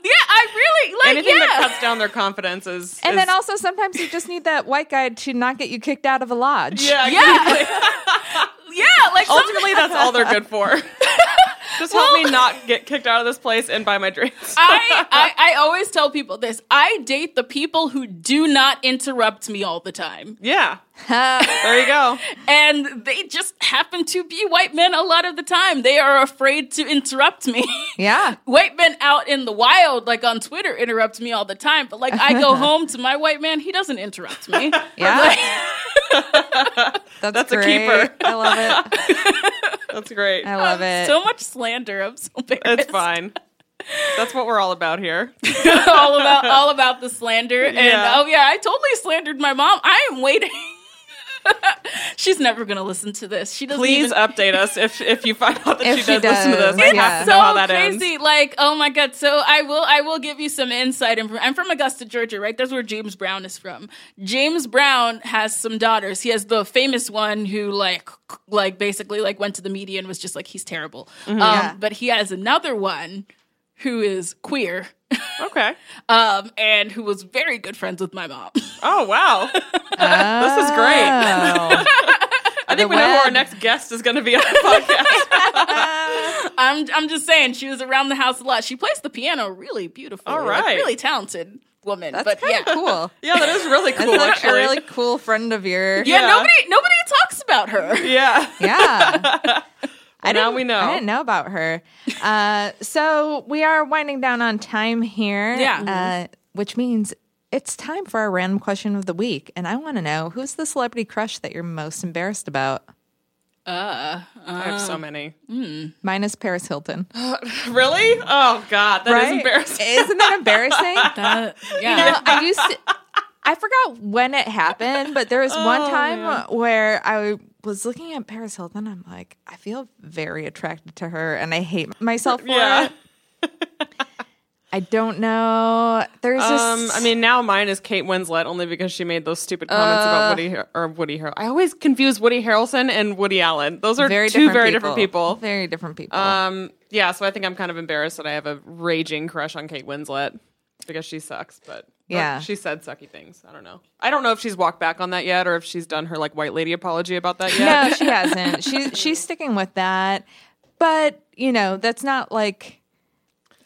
Yeah, I really like. Anything yeah. that cuts down their confidence is. And is- then also sometimes you just need that white guy to not get you kicked out of a lodge. Yeah, yeah, yeah. Like some- Ultimately, that's all they're good for. Just help me not get kicked out of this place and buy my drinks. I, I I always tell people this. I date the people who do not interrupt me all the time. yeah. There you go. And they just happen to be white men a lot of the time. They are afraid to interrupt me. Yeah. white men out in the wild, like on Twitter, interrupt me all the time. But like I go home to my white man, he doesn't interrupt me. Yeah. That's, That's a keeper. I love it. That's great. I love oh, it. So much slander. I'm so embarrassed. It's fine. That's what we're all about here. all about all about the slander. And oh yeah, I totally slandered my mom. I am waiting. She's never gonna listen to this. She doesn't Please even update us if if you find out that If she she does, listen to does, this. I yeah. have to so know how that ends. crazy. Like, oh my god. So I will I will give you some insight. And I'm from Augusta, Georgia, right? That's where James Brown is from. James Brown has some daughters. He has the famous one who like like basically like went to the media and was just like he's terrible. Um, Yeah. But he has another one who is queer. Okay. Um, and who was very good friends with my mom. Oh wow. this is great. I think we know who our next guest is going to be on the podcast. I'm I'm just saying she was around the house a lot. She plays the piano really beautiful. All Like, really talented woman. That's but yeah, cool. yeah, that is really cool. That's actually. a really cool friend of yours. Yeah, Yeah. nobody nobody talks about her. yeah. Yeah. I now didn't- we know. I didn't know about her. Uh, so we are winding down on time here. Yeah. Uh, which means it's time for our random question of the week. And I want to know who's the celebrity crush that you're most embarrassed about? Uh, I have so many. Mine is Paris Hilton. Really? Oh God, that is Right? embarrassing. Isn't that embarrassing? that, yeah. You know, I used to. I forgot when it happened, but there was one Oh, time where I was looking at Paris Hilton. I'm like, I feel very attracted to her, and I hate myself for Yeah. it. I don't know. There's. Um, I mean, now mine is Kate Winslet only because she made those stupid comments Uh. about Woody Har- or Woody Harrelson. I always confuse Woody Harrelson and Woody Allen. Those are very two different very people. different people. Very different people. Um, yeah, so I think I'm kind of embarrassed that I have a raging crush on Kate Winslet because she sucks. But or Yeah. she said sucky things. I don't know. I don't know if she's walked back on that yet or if she's done her like white lady apology about that yet. no, she hasn't. She's she's sticking with that. But you know, that's not like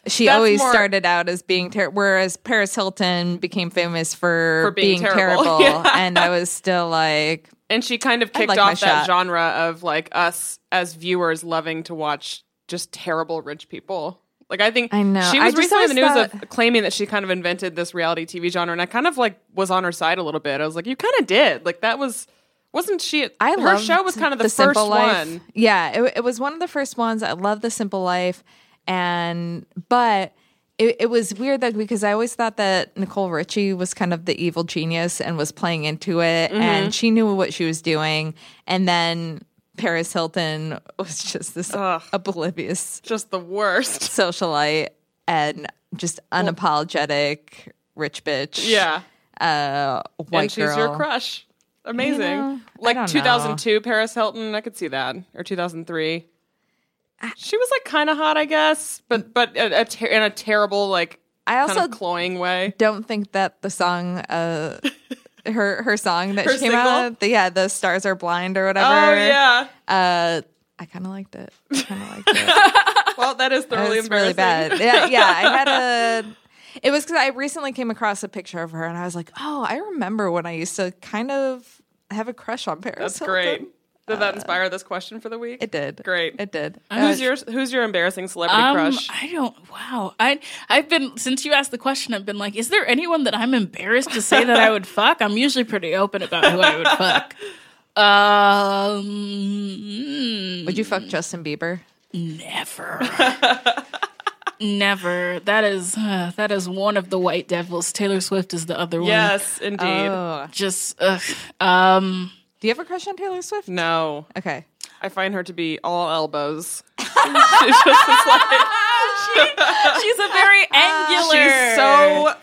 she That's always more- started out as being terrible. Whereas Paris Hilton became famous for, For being being, terrible. terrible, Yeah. and I was still like, And she kind of kicked like off that shot. genre of like us as viewers loving to watch just terrible rich people. Like I think I know. she was recently in the news of claiming that she kind of invented this reality TV genre, and I kind of like was on her side a little bit. I was like, you kind of did. Like that was wasn't she? I her show was kind of the, first Simple Life. one. Yeah, it, it was one of the first ones. I love the Simple Life, and but it, it was weird though because I always thought that Nicole Richie was kind of the evil genius and was playing into it, Mm-hmm. and she knew what she was doing, and then. Paris Hilton was just this Ugh. oblivious Just the worst. socialite and just unapologetic rich bitch. Yeah, uh, white and she's girl. your crush. Amazing. know, like don't know. 2002 Paris Hilton, I could see that, or 2003. She was like kind of hot, I guess, but but a, a ter- in a terrible like I also cloying way. don't think that the song uh her her song that Her she came single? out the, yeah the stars are blind or whatever Oh yeah. uh i kind of liked it i kind of liked it Well, that is thoroughly was really bad yeah yeah i had a it was because i recently came across a picture of her and i was like oh i remember when i used to kind of have a crush on paris That's Hilton. great. Did that inspire this question for the week? it did Great. it did Who's Uh, your Who's your embarrassing celebrity Um, crush? I don't. Wow. I I've been since you asked the question. I've been like, is there anyone that I'm embarrassed to say that I would fuck? I'm usually pretty open about who I would fuck. Um, would you fuck justin bieber Never. Never. That is uh, that is one of the white devils. Taylor Swift is the other one. Yes, indeed. oh Just ugh. um. Do you have a crush on taylor swift No, okay I find her to be all elbows. she's just this, like, She's a very angular. she's so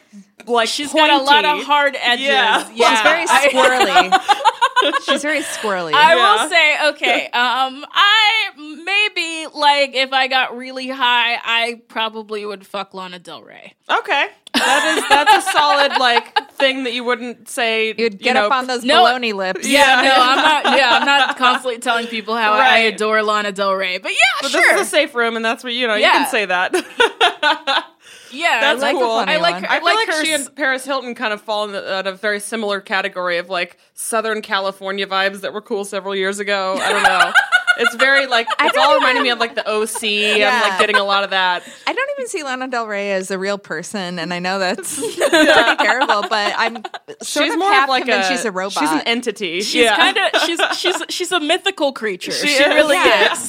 like She's got a lot of hard edges. Yeah. Yeah, she's very I- squirrely she's very squirrely I Yeah. will say, okay, um, I maybe like if I got really high, I probably would fuck Lana Del Rey. Okay, that is that's a solid like thing that you wouldn't say. You'd you get know, up on those No, baloney lips. Yeah. no, I'm not. Yeah, I'm not constantly telling people how I adore Lana Del Rey, but yeah, But sure, this is a safe room, and that's what you know. You can say that. yeah, That's I like, cool. I like her. I I feel like, like, she and Paris Hilton kind of fall in a very similar category of like Southern California vibes that were cool several years ago. I don't know. it's very like it's all reminding me of like the OC. I'm like getting a lot of that. I don't even see Lana Del Rey as a real person, and I know that's pretty terrible. But I'm sort she's of more half of like convinced a she's a robot. She's an entity. She's yeah. kind of she's she's she's a mythical creature. She, She is. really Yeah. is.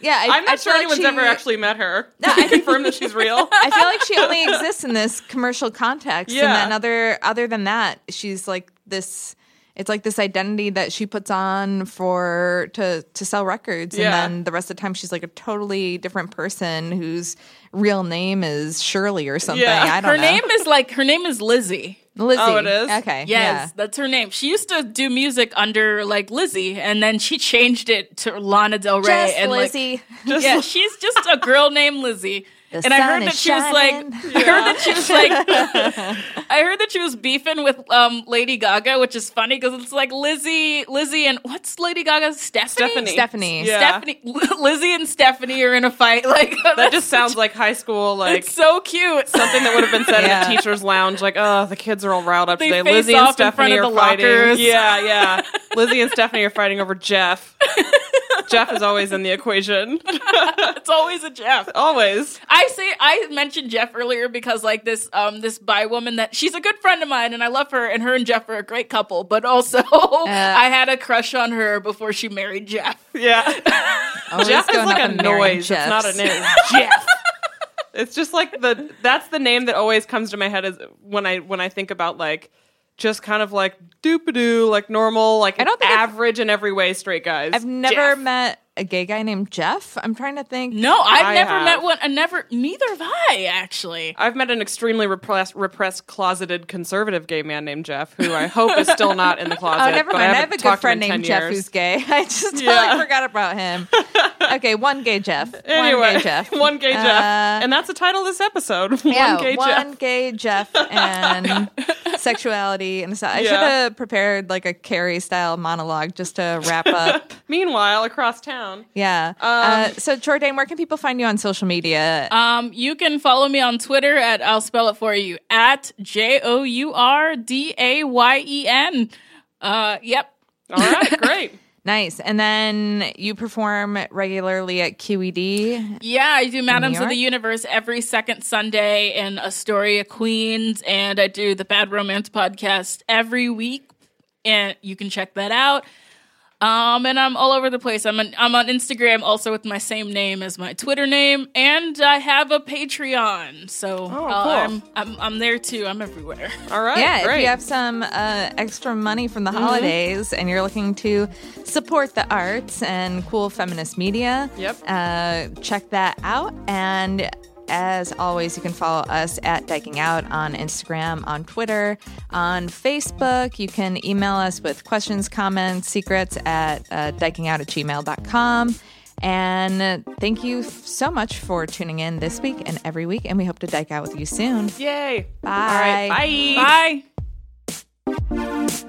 yeah, I, I'm not I sure feel like anyone's she- ever actually met her. No, I confirm that she's real. I feel like she only exists in this commercial context, Yeah. and then other other than that, she's like this. It's like this identity that she puts on for to to sell records, Yeah. and then the rest of the time she's like a totally different person whose real name is Shirley or something. Yeah. I don't Her know. name is like her name is Lizzie. Lizzie. Oh, it is? Okay. Yes, Yeah. that's her name. She used to do music under like Lizzie, and then she changed it to Lana Del Rey. Just and like, Lizzie. yeah, she's just a girl named Lizzie. The and I heard is that she was shining. like, I heard that she was like, I heard that she was beefing with um, Lady Gaga, which is funny because it's like Lizzie, Lizzie, and what's Lady Gaga's Stephanie? Stephanie. Stephanie. Yeah. Stephanie, Lizzie, and Stephanie are in a fight. Like That just sounds like high school, like it's so cute. something that would have been said Yeah. in a teacher's lounge. Like, oh, the kids are all riled up They today. face Lizzie and off in front Stephanie of are the fighting. lockers. Yeah, yeah. Lizzie and Stephanie are fighting over Jeff. Jeff is always in the equation. it's always a Jeff. always. I say I mentioned Jeff earlier because like this um this bi woman that she's a good friend of mine and I love her and her and Jeff are a great couple, but also I had a crush on her before she married Jeff. Yeah. Jeff is like a and marrying noise. It's not a name. Jeff. It's just like the that's the name that always comes to my head is when I when I think about like just kind of like doo like normal, like I don't think I've- average in every way straight guys. I've never Jeff. met a gay guy named Jeff. I'm trying to think. No, I've I never have. met one. I never. Neither have I actually. I've met an extremely repressed, repressed, closeted conservative gay man named Jeff, who I hope is still not in the closet. Oh, never but mind. I, haven't have a good talked to him friend named Jeff years. who's gay. I just Yeah. totally forgot about him. okay, one gay Jeff. Anyway, one gay Jeff. one gay Jeff, Uh, and that's the title of this episode. One yeah, gay one Jeff. gay Jeff and sexuality and so I Yeah. should have prepared like a Carrie style monologue just to wrap up. Meanwhile, across town, yeah. uh, so Jourdain, where can people find you on social media? Um, you can follow me on Twitter at I'll spell it for you at J O U R D A Y E N. Uh, yep. all right, great. nice. And then you perform regularly at QED. Yeah, I do Madams of the Universe every second Sunday in Astoria, Queens, and I do the Bad Romance podcast every week, and you can check that out. Um, and I'm all over the place. I'm on, I'm on Instagram also with my same name as my Twitter name, and I have a Patreon. So uh, cool. I'm, I'm I'm there too. I'm everywhere. All right, yeah, great. if you have some uh, extra money from the Mm-hmm. holidays and you're looking to support the arts and cool feminist media, Yep. uh, check that out. And as always, you can follow us at Dyking Out on Instagram, on Twitter, on Facebook. You can email us with questions, comments, secrets at uh, dykingout at gmail.com. And thank you so much for tuning in this week and every week. And we hope to dyke out with you soon. Yay! Bye. All right, bye. Bye.